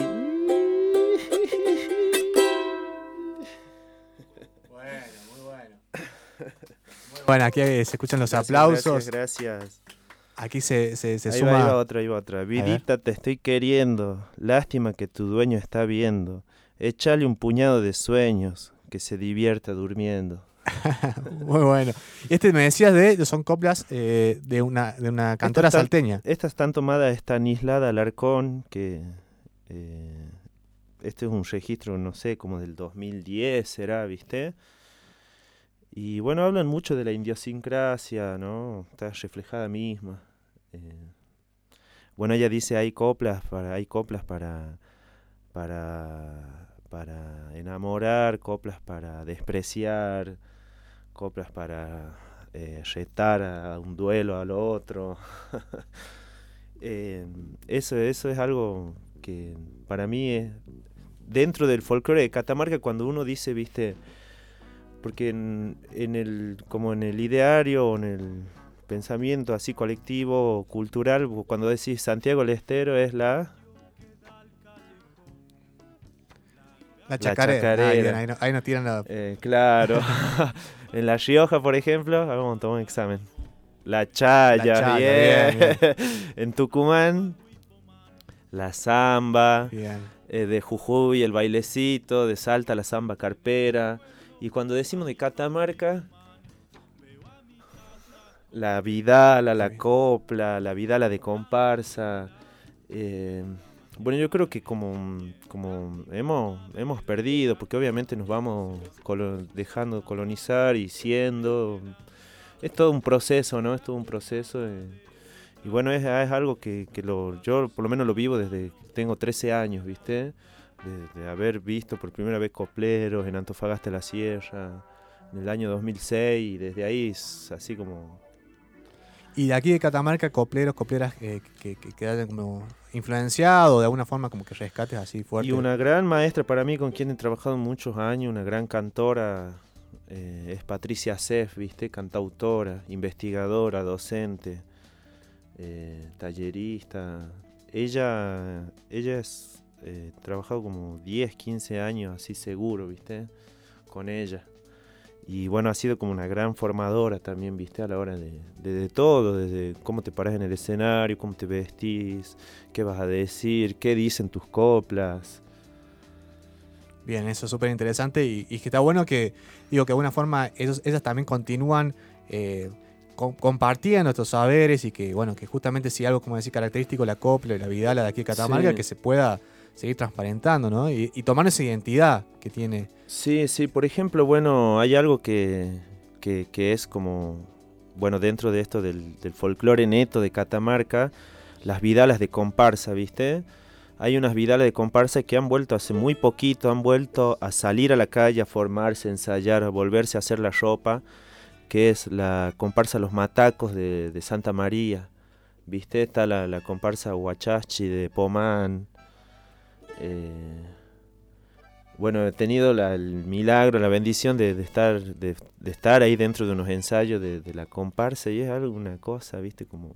Bueno, aquí se escuchan los Gracias, aplausos. Gracias, gracias. Aquí se, se, se ahí suma. va, ahí va otra, ahí va otra. Vidita, te estoy queriendo. Lástima que tu dueño está viendo. Échale un puñado de sueños, que se divierta durmiendo. [LAUGHS] Muy bueno. Este me decías de, son coplas eh, de una de una cantora salteña. Estas están tomadas de Stanislada Alarcón, que eh, este es un registro, no sé, como del 2010 será, ¿viste? Y bueno, hablan mucho de la idiosincrasia, ¿no? Está reflejada misma. Eh, bueno, ella dice hay coplas para, hay coplas para, para, para enamorar, coplas para despreciar, coplas para eh, retar a un duelo al otro. [LAUGHS] Eh, eso, eso es algo que para mí es dentro del folclore de Catamarca cuando uno dice, viste, porque en, en el como en el ideario o en el pensamiento así colectivo cultural cuando decís Santiago del Estero es la La chacarera. Ah, ahí, no- ahí tiran la. Eh, claro. [LAUGHS] [LAUGHS] en La Rioja, por ejemplo, vamos a tomar un examen. La Chaya, La Chaya, bien. bien, [LAUGHS] en Tucumán, la Zamba. Eh, de Jujuy, el bailecito. De Salta, la Zamba Carpera. Y cuando decimos de Catamarca, la Vidala, la Copla, la Vidala de Comparsa. eh, bueno, yo creo que como, como hemos, hemos perdido, porque obviamente nos vamos colo- dejando colonizar y siendo... Es todo un proceso, ¿no? Es todo un proceso. eh, y bueno, es, es algo que, lo, yo por lo menos lo vivo desde que tengo 13 años, ¿viste? De, de haber visto por primera vez copleros en Antofagasta la Sierra en el año 2006 y desde ahí es así como Y de aquí de Catamarca, copleros, copleras eh, que, que, que hayan como influenciado de alguna forma, como que rescates así fuerte. Y una gran maestra para mí con quien he trabajado muchos años, una gran cantora, eh, es Patricia Sef, ¿viste? Cantautora, investigadora, docente, eh, tallerista. Ella, ella es, eh, trabajado como 10, 15 años así seguro, ¿viste? Con ella. Y bueno, ha sido como una gran formadora también, ¿viste? A la hora de, de, de todo, desde cómo te paras en el escenario, cómo te vestís, qué vas a decir, qué dicen tus coplas. Bien, eso es súper interesante y, y que está bueno que, digo, que de alguna forma ellos, ellas también continúan eh, com- compartiendo estos saberes y que, bueno, que justamente si algo, como decir, característico, la copla y la vidala de aquí de Catamarca, Sí. que se pueda seguir transparentando, ¿no? Y, y tomar esa identidad que tiene. Sí, sí, por ejemplo, bueno, hay algo que, que, es como, bueno, dentro de esto del, del folclore neto de Catamarca, las vidalas de comparsa, ¿viste? Hay unas vidalas de comparsa que han vuelto hace muy poquito, han vuelto a salir a la calle, a formarse, a ensayar, a volverse a hacer la ropa, que es la comparsa Los Matacos de, de Santa María, ¿viste? Está la, la comparsa Huachachi de Pomán. Eh, bueno, he tenido el milagro, la bendición de, estar, de, estar ahí dentro de unos ensayos de, la comparsa y es algo, una cosa, viste, como...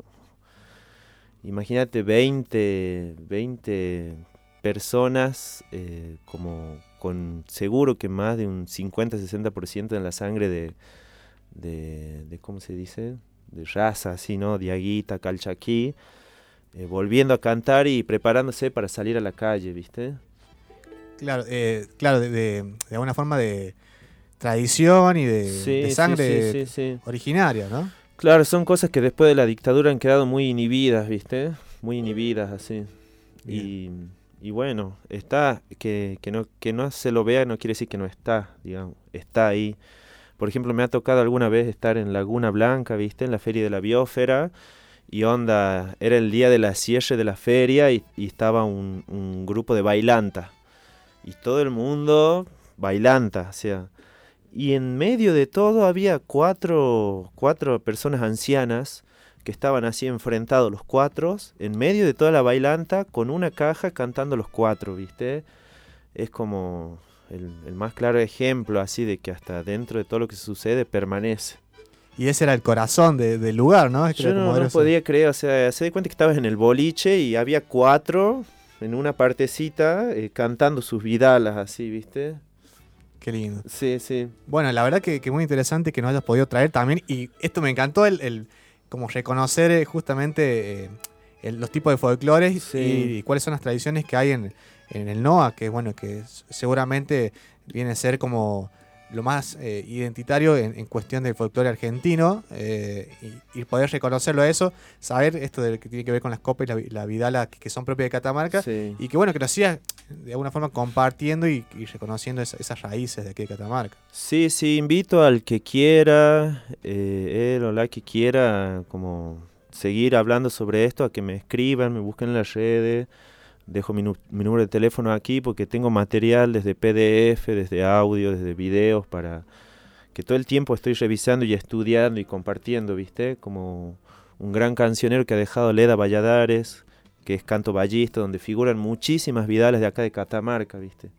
imagínate 20, 20 personas eh, como con seguro que más de un 50-60% en la sangre de, de, de, ¿cómo se dice? De raza, así, ¿no? Diaguita, Calchaquí, eh, volviendo a cantar y preparándose para salir a la calle, ¿viste? Claro, eh, claro, de, de, de, alguna forma de tradición y de, Sí, de sí, sangre sí, sí, sí. originaria, ¿no? Claro, son cosas que después de la dictadura han quedado muy inhibidas, ¿viste? Muy inhibidas, así. Y, y bueno, está, que, que, no, que no se lo vea no quiere decir que no está, digamos, está ahí. Por ejemplo, me ha tocado alguna vez estar en Laguna Blanca, ¿viste? En la feria de la biosfera. Y onda, era el día de la cierre de la feria y, estaba un, grupo de bailanta. Y todo el mundo bailanta, o sea. Y en medio de todo había cuatro, cuatro personas ancianas que estaban así enfrentados los cuatro, en medio de toda la bailanta, con una caja cantando los cuatro, ¿viste? Es como el, el más claro ejemplo así de que hasta dentro de todo lo que sucede permanece. Y ese era el corazón de- del lugar, ¿no? Es que Yo no, podía creer, o sea, se da cuenta que estabas en el boliche y había cuatro en una partecita eh, cantando sus vidalas así, ¿viste? Qué lindo. Sí, sí. Bueno, la verdad que, que muy interesante que nos hayas podido traer también. Y esto me encantó, el, el como reconocer eh, justamente eh, el- los tipos de folclores Sí. y, y cuáles son las tradiciones que hay en, en el NOA, que bueno, que seguramente viene a ser como lo más eh, identitario en, en cuestión del folclore argentino eh, y, y poder reconocerlo a eso, saber esto de que tiene que ver con las copas y la, la vidala que, que son propias de Catamarca Sí. y que bueno, que lo sigas de alguna forma compartiendo y, y reconociendo esa- esas raíces de aquí de Catamarca. Sí, sí, invito al que quiera, eh, él o la que quiera, como seguir hablando sobre esto, a que me escriban, me busquen en las redes. Dejo mi, número de teléfono aquí porque tengo material desde PDF, desde audio, desde videos para que todo el tiempo estoy revisando y estudiando y compartiendo, ¿viste? Como un gran cancionero que ha dejado Leda Valladares, que es canto ballista, donde figuran muchísimas vidales de acá de Catamarca, ¿viste?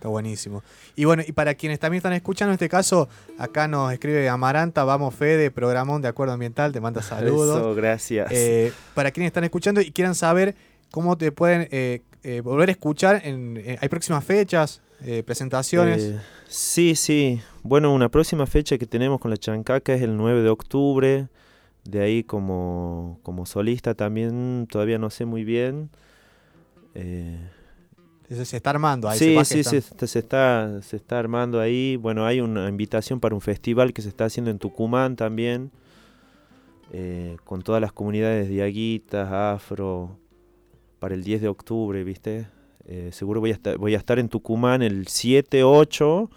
Está buenísimo. Y bueno, y para quienes también están escuchando en este caso, acá nos escribe Amaranta, vamos Fede, programón de acuerdo ambiental, te manda [LAUGHS] saludos. Eso, gracias. Eh, para quienes están escuchando y quieran saber cómo te pueden eh, eh, volver a escuchar, en, eh, hay próximas fechas, presentaciones. Sí, sí. Bueno, una próxima fecha que tenemos con la Chancaca es el 9 de octubre. De ahí como, como solista también todavía no sé muy bien. Se, se está armando ahí. sí, sí, se, se, está, se está armando ahí. Bueno, hay una invitación para un festival que se está haciendo en Tucumán también. eh, con todas las comunidades diaguitas, afro, para el 10 de octubre, ¿viste? Eh, seguro voy a, estar, voy a estar en Tucumán el 7, 8,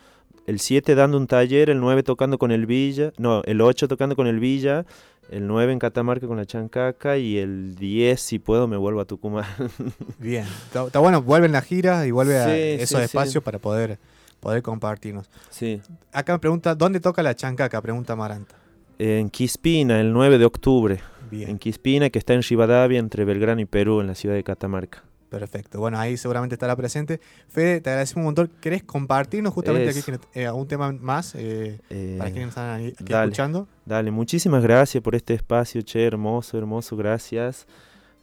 el 7 dando un taller, el 9 tocando con el Villa, no, el 8 tocando con el Villa, el 9 en Catamarca con la Chancaca y el 10, si puedo, me vuelvo a Tucumán. [LAUGHS] Bien, está, está bueno, vuelve en la gira y vuelve a Sí, esos sí, espacios sí. para poder, poder compartirnos. Sí. Acá me pregunta, ¿dónde toca la chancaca? Pregunta Amaranta. En Quispina, el 9 de octubre. Bien. En Quispina, que está en Rivadavia, entre Belgrano y Perú, en la ciudad de Catamarca. Perfecto. Bueno, ahí seguramente estará presente. Fede, te agradecemos un montón. ¿Querés compartirnos justamente aquí eh, algún tema más eh, Eh, para quienes están aquí dale, escuchando? Dale, muchísimas gracias por este espacio, che, hermoso, hermoso, gracias.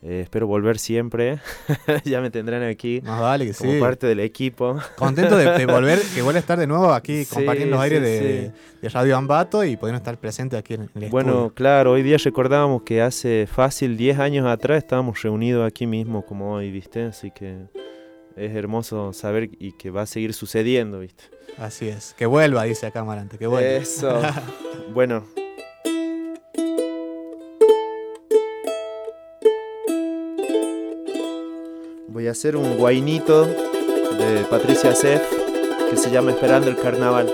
Eh, espero volver siempre. [LAUGHS] ya me tendrán aquí Más vale que como sí. parte del equipo. Contento de, de volver, [LAUGHS] que vuelva a estar de nuevo aquí Sí, compartiendo los aires sí, de, de Radio Ambato y poder estar presente aquí en el Bueno, estudio. claro, hoy día recordábamos que hace fácil 10 años atrás estábamos reunidos aquí mismo como hoy, ¿viste? Así que es hermoso saber y que va a seguir sucediendo, ¿viste? Así es. Que vuelva, dice acá Amarante, que vuelva. Eso. [LAUGHS] bueno. Voy a hacer un guainito de Patricia Sef que se llama Esperando el Carnaval.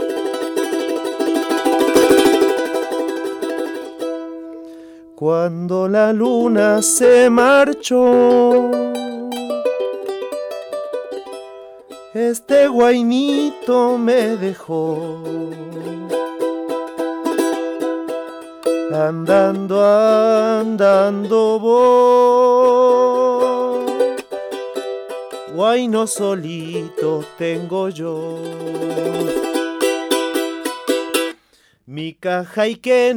Cuando la luna se marchó, este guainito me dejó. Andando, andando voy. Guayno solito tengo yo. Mi caja y que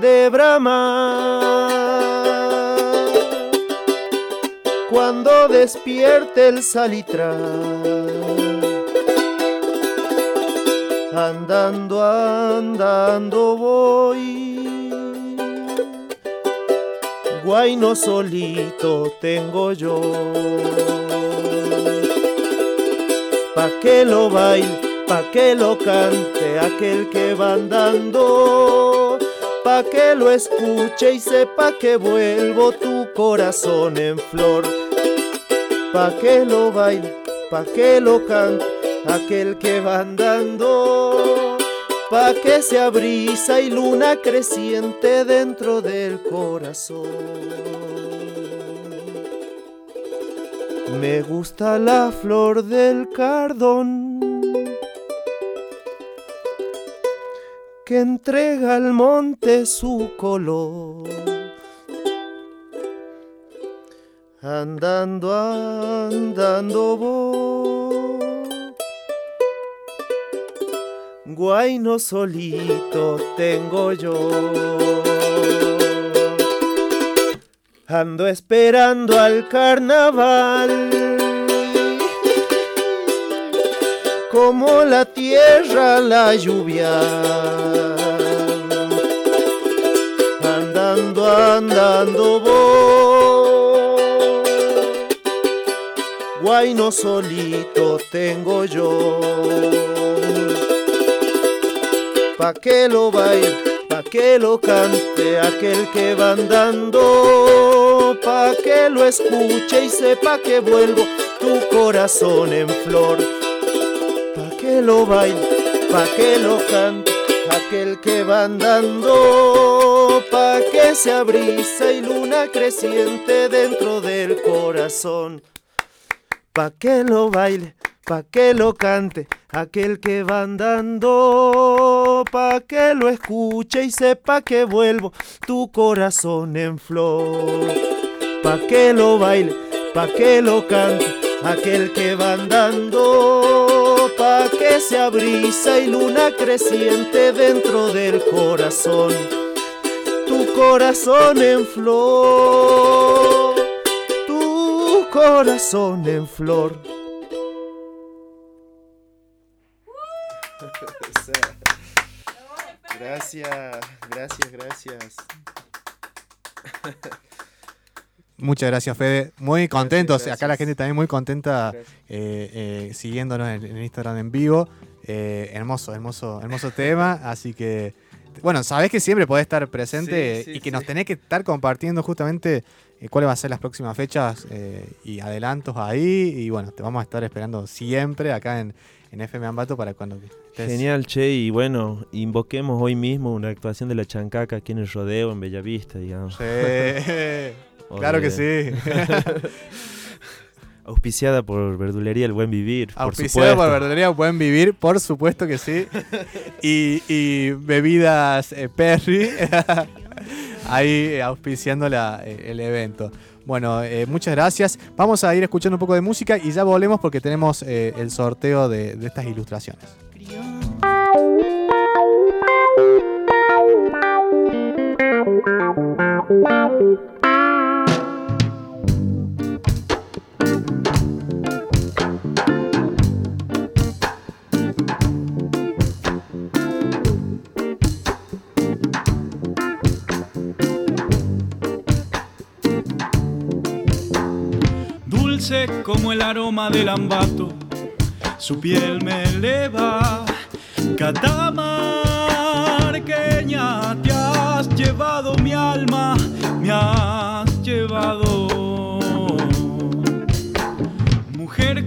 de brama. despierte el salitral. Andando, andando voy. Guayno solito tengo yo. Pa' que lo baile, pa' que lo cante aquel que va andando. Pa' que lo escuche y sepa que vuelvo tu corazón en flor. Pa' que lo baile, pa' que lo cante aquel que va andando, pa' que se brisa y luna creciente dentro del corazón. Me gusta la flor del cardón que entrega al monte su color. Andando, andando voy. Guayno solito tengo yo. Ando esperando al carnaval. Como la tierra la lluvia. Andando, andando voy. Guayno solito tengo yo pa' que lo baile, que lo cante aquel que va andando, pa' que lo escuche y sepa que vuelvo tu corazón en flor, pa' que lo baile, pa' que lo cante aquel que va andando, pa' que se abrisa y luna creciente dentro del corazón, pa' que lo baile, pa' que lo cante aquel que va andando, pa' que lo escuche y sepa que vuelvo tu corazón en flor, pa' que lo baile, pa' que lo cante aquel que va andando, pa' que se abrisa y luna creciente dentro del corazón, tu corazón en flor, tu corazón en flor. Gracias, gracias, gracias. [LAUGHS] Muchas gracias, Fede. Muy contentos. gracias. Acá la gente también muy contenta eh, eh, siguiéndonos en, en Instagram en vivo. Eh, hermoso, hermoso, hermoso tema. Así que, bueno, sabés que siempre podés estar presente Sí, sí, y que sí. nos tenés que estar compartiendo justamente cuáles van a ser las próximas fechas y adelantos ahí. Y bueno, te vamos a estar esperando siempre acá en, en FM Ambato para cuando estés. Genial, che, y bueno, invoquemos hoy mismo una actuación de la chancaca aquí en el rodeo, en Bellavista, digamos. Sí, [LAUGHS] claro que sí. [LAUGHS] Auspiciada por Verdulería El Buen Vivir, por supuesto. por Verdulería Buen Vivir, por supuesto que sí. [LAUGHS] Y, y bebidas eh, Perry, ahí auspiciando la- eh, el evento. Bueno, eh, muchas gracias. Vamos a ir escuchando un poco de música y ya volvemos porque tenemos eh, el sorteo de, de estas ilustraciones. Dulce como el aroma del ambato, su piel me eleva. Catamarqueña, te has llevado mi alma, me has llevado.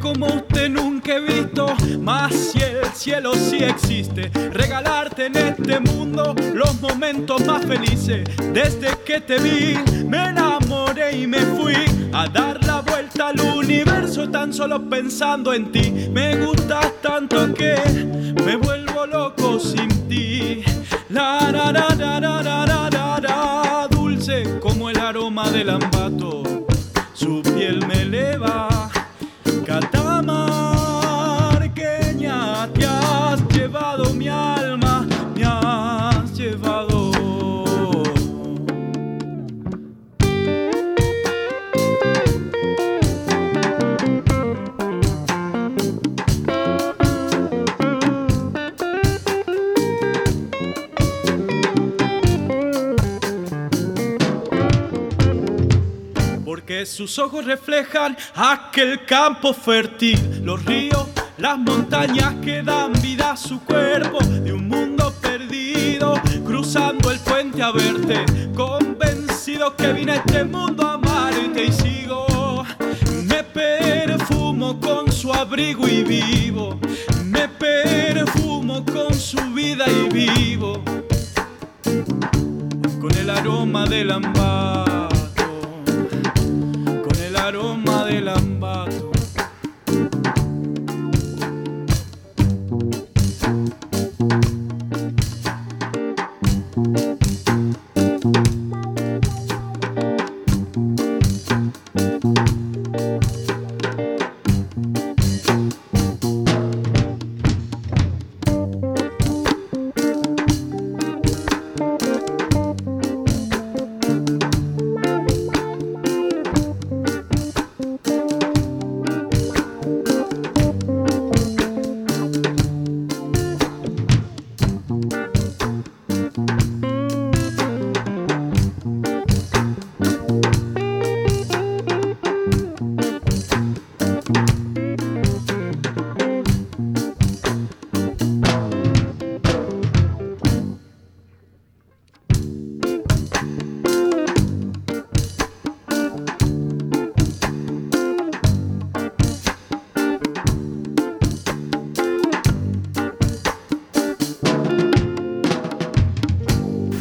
como usted nunca he visto. Más si el cielo sí existe, regalarte en este mundo los momentos más felices. Desde que te vi, me enamoré y me fui a dar la vuelta al universo tan solo pensando en ti. Me gustas tanto que me vuelvo loco sin ti. La, la, la, dulce como el aroma del ambato. Su piel me sus ojos reflejan aquel campo fértil, los ríos, las montañas que dan vida a su cuerpo, de un mundo perdido, cruzando el puente a verte, convencido que vine a este mundo a amarte y sigo. Me perfumo con su abrigo y vivo, me perfumo con su vida y vivo, con el aroma del ambato, aroma del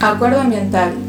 Acuerdo ambiental.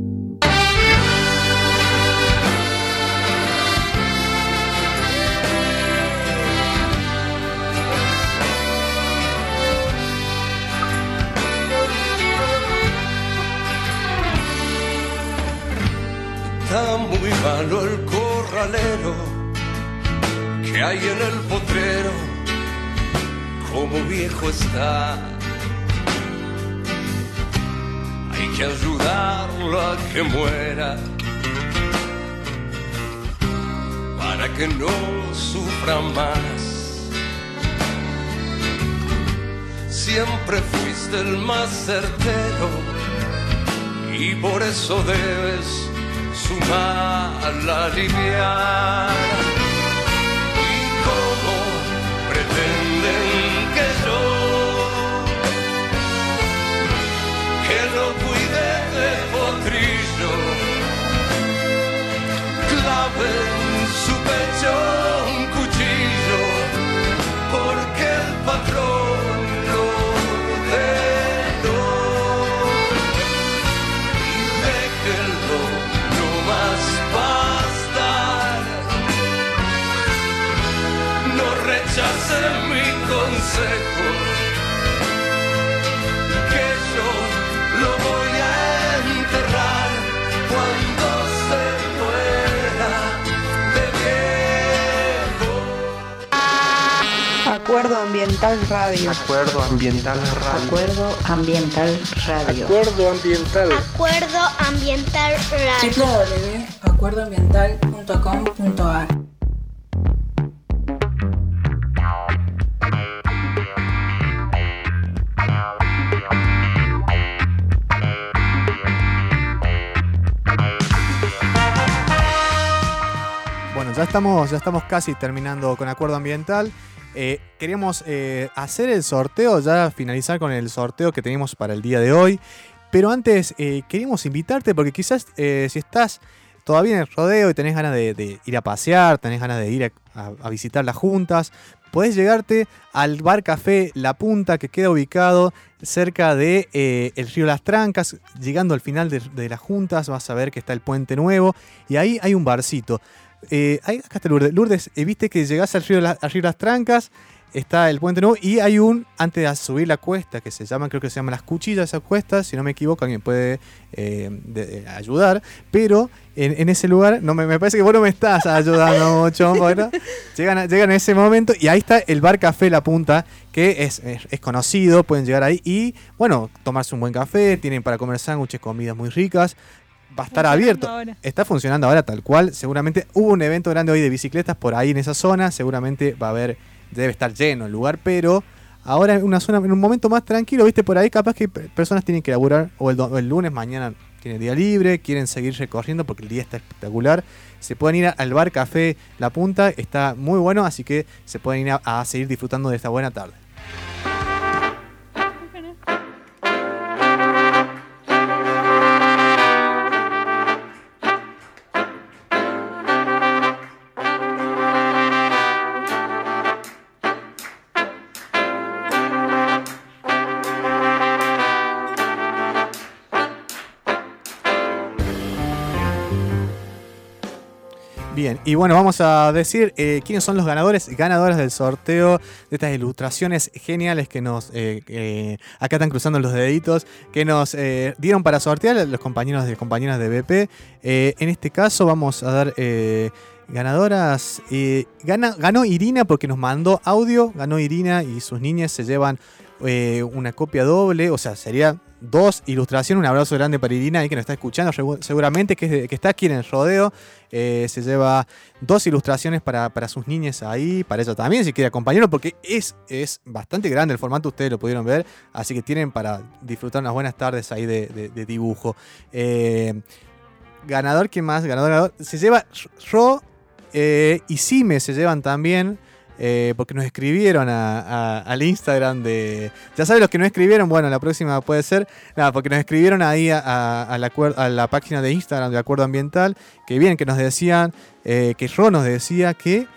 Ambiental radio. Acuerdo ambiental radio. Acuerdo ambiental. Acuerdo Ambiental Radio. www.acuerdoambiental.com.ar Bueno, ya estamos, ya estamos casi terminando con Acuerdo Ambiental. Eh, queríamos eh, hacer el sorteo, ya finalizar con el sorteo que tenemos para el día de hoy. Pero antes eh, queríamos invitarte porque quizás eh, si estás todavía en el rodeo y tenés ganas de, ir a pasear, tenés ganas de ir a, visitar las juntas, podés llegarte al bar café La Punta que queda ubicado cerca de eh, río Las Trancas. Llegando al final de las juntas vas a ver que está el puente nuevo y ahí hay un barcito. Eh, acá está Lourdes. Lourdes, eh, viste que llegás al río, La- al río Las Trancas, está el puente nuevo y hay un, antes de subir la cuesta, que se llaman, creo que se llaman las cuchillas esas cuestas, si no me equivoco, alguien puede eh, de- de ayudar, pero en, en ese lugar, no me, me parece que vos no me estás ayudando [LAUGHS] mucho, bueno, llegan, a- llegan a ese momento y ahí está el bar Café La Punta, que es, es- es conocido, pueden llegar ahí y, bueno, tomarse un buen café, tienen para comer sándwiches, comidas muy ricas, va a estar abierto. ahora. Está funcionando ahora tal cual. Seguramente hubo un evento grande hoy de bicicletas por ahí en esa zona. Seguramente va a haber, debe estar lleno el lugar, pero ahora en una zona, en un momento más tranquilo, viste, por ahí capaz que pe- personas tienen que laburar o el, o el lunes, mañana tienen día libre, quieren seguir recorriendo porque el día está espectacular, se pueden ir al bar Café La Punta, está muy bueno, así que se pueden ir a, a seguir disfrutando de esta buena tarde. Bien, y bueno, vamos a decir eh, quiénes son los ganadores, ganadoras del sorteo de estas ilustraciones geniales que nos, eh, eh, acá están cruzando los deditos, que nos dieron para sortear los compañeros y compañeras de BP. En este caso vamos a dar ganadoras. gana, ganó Irina porque nos mandó audio, ganó Irina y sus niñas se llevan una copia doble, o sea, sería dos ilustraciones. Un abrazo grande para Irina, ahí que nos está escuchando seguramente, que, que está aquí en el rodeo. Eh, se lleva dos ilustraciones para, para sus niñas ahí, para ella también, si quiere acompañarlo, porque es, es bastante grande el formato, ustedes lo pudieron ver, así que tienen para disfrutar unas buenas tardes ahí de dibujo. Eh, ganador, ¿quién más? Ganador, ganador. Se lleva Ro eh, y Sime se llevan también. Eh, porque nos escribieron al Instagram de. Ya saben los que no escribieron, bueno, la próxima puede ser. Nada, porque nos escribieron ahí a, la, página de Instagram de Acuerdo Ambiental. Que bien, que nos decían. eh, que Ro nos decía que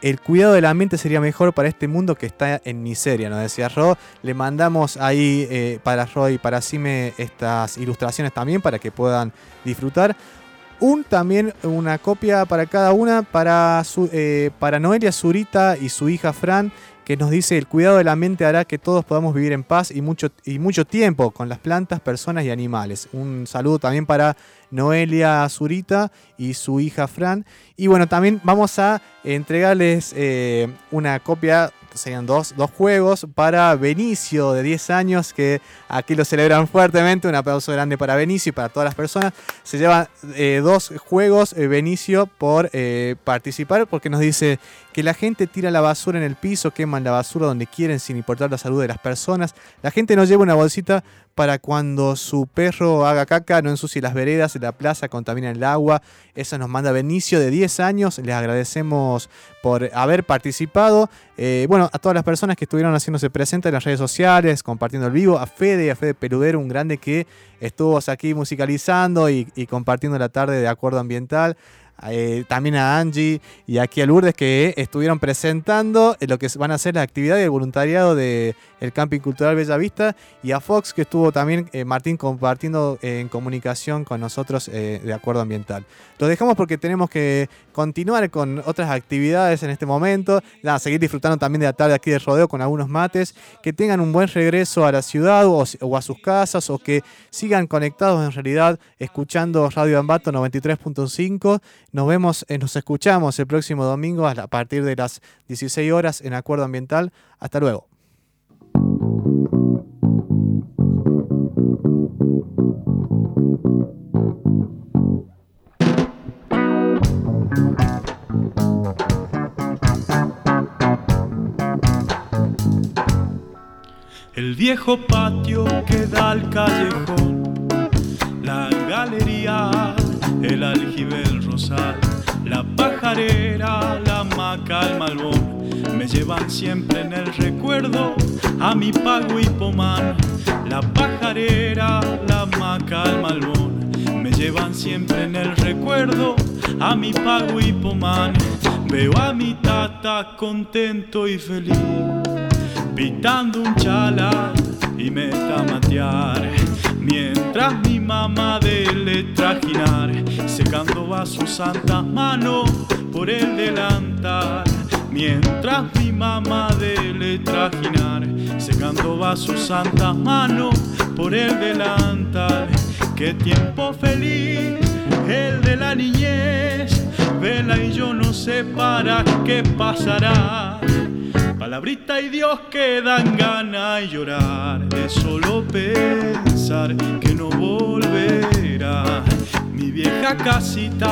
el cuidado del ambiente sería mejor para este mundo que está en miseria, nos decía Ro. Le mandamos ahí eh, para Ro y para Sime estas ilustraciones también para que puedan disfrutar. Un también una copia para cada una para, su, eh, para Noelia Zurita y su hija Fran, que nos dice el cuidado del ambiente hará que todos podamos vivir en paz y mucho, y mucho tiempo con las plantas, personas y animales. Un saludo también para Noelia Zurita y su hija Fran. Y bueno, también vamos a entregarles eh, una copia, serían dos, dos juegos para Benicio de 10 años, que aquí lo celebran fuertemente. Un aplauso grande para Benicio y para todas las personas. Se llevan eh, dos juegos eh, Benicio por eh, participar, porque nos dice que la gente tira la basura en el piso, queman la basura donde quieren sin importar la salud de las personas. La gente no lleva una bolsita para cuando su perro haga caca, no ensucie las veredas, la plaza, contamina el agua. Eso nos manda Benicio de 10 años. Les agradecemos por haber participado. Eh, bueno, a todas las personas que estuvieron haciéndose presentes en las redes sociales, compartiendo el vivo. A Fede, a Fede Peludero, un grande que estuvo aquí musicalizando y, y compartiendo la tarde de acuerdo ambiental. Eh, también a Angie y aquí a Lourdes que estuvieron presentando lo que van a ser las actividades de voluntariado del Camping Cultural Bella Vista y a Fox que estuvo también eh, Martín compartiendo eh, en comunicación con nosotros eh, de acuerdo ambiental. Lo dejamos porque tenemos que continuar con otras actividades en este momento, Nada, seguir disfrutando también de la tarde aquí de rodeo con algunos mates, que tengan un buen regreso a la ciudad o a sus casas o que sigan conectados en realidad escuchando Radio Ambato 93.5. Nos vemos, eh, nos escuchamos el próximo domingo a, partir de las 16 horas en Acuerdo Ambiental. Hasta luego. El viejo patio que da al callejón, la galería, el aljibe, la pajarera, la maca, el malbón, me llevan siempre en el recuerdo a mi pago y pomán. La pajarera, la maca, el malbón, me llevan siempre en el recuerdo a mi pago y pomán. Veo a mi tata contento y feliz pitando un chala y me tamatear mientras mi mamá dele trajinar secando va sus santas manos por el delantal. Mientras mi mamá dele trajinar secando va sus santas manos por el delantal. Qué tiempo feliz el de la niñez. Vela y yo no sé para qué pasará Palabrita y Dios que dan ganas y llorar de solo pensar que no volverá mi vieja casita.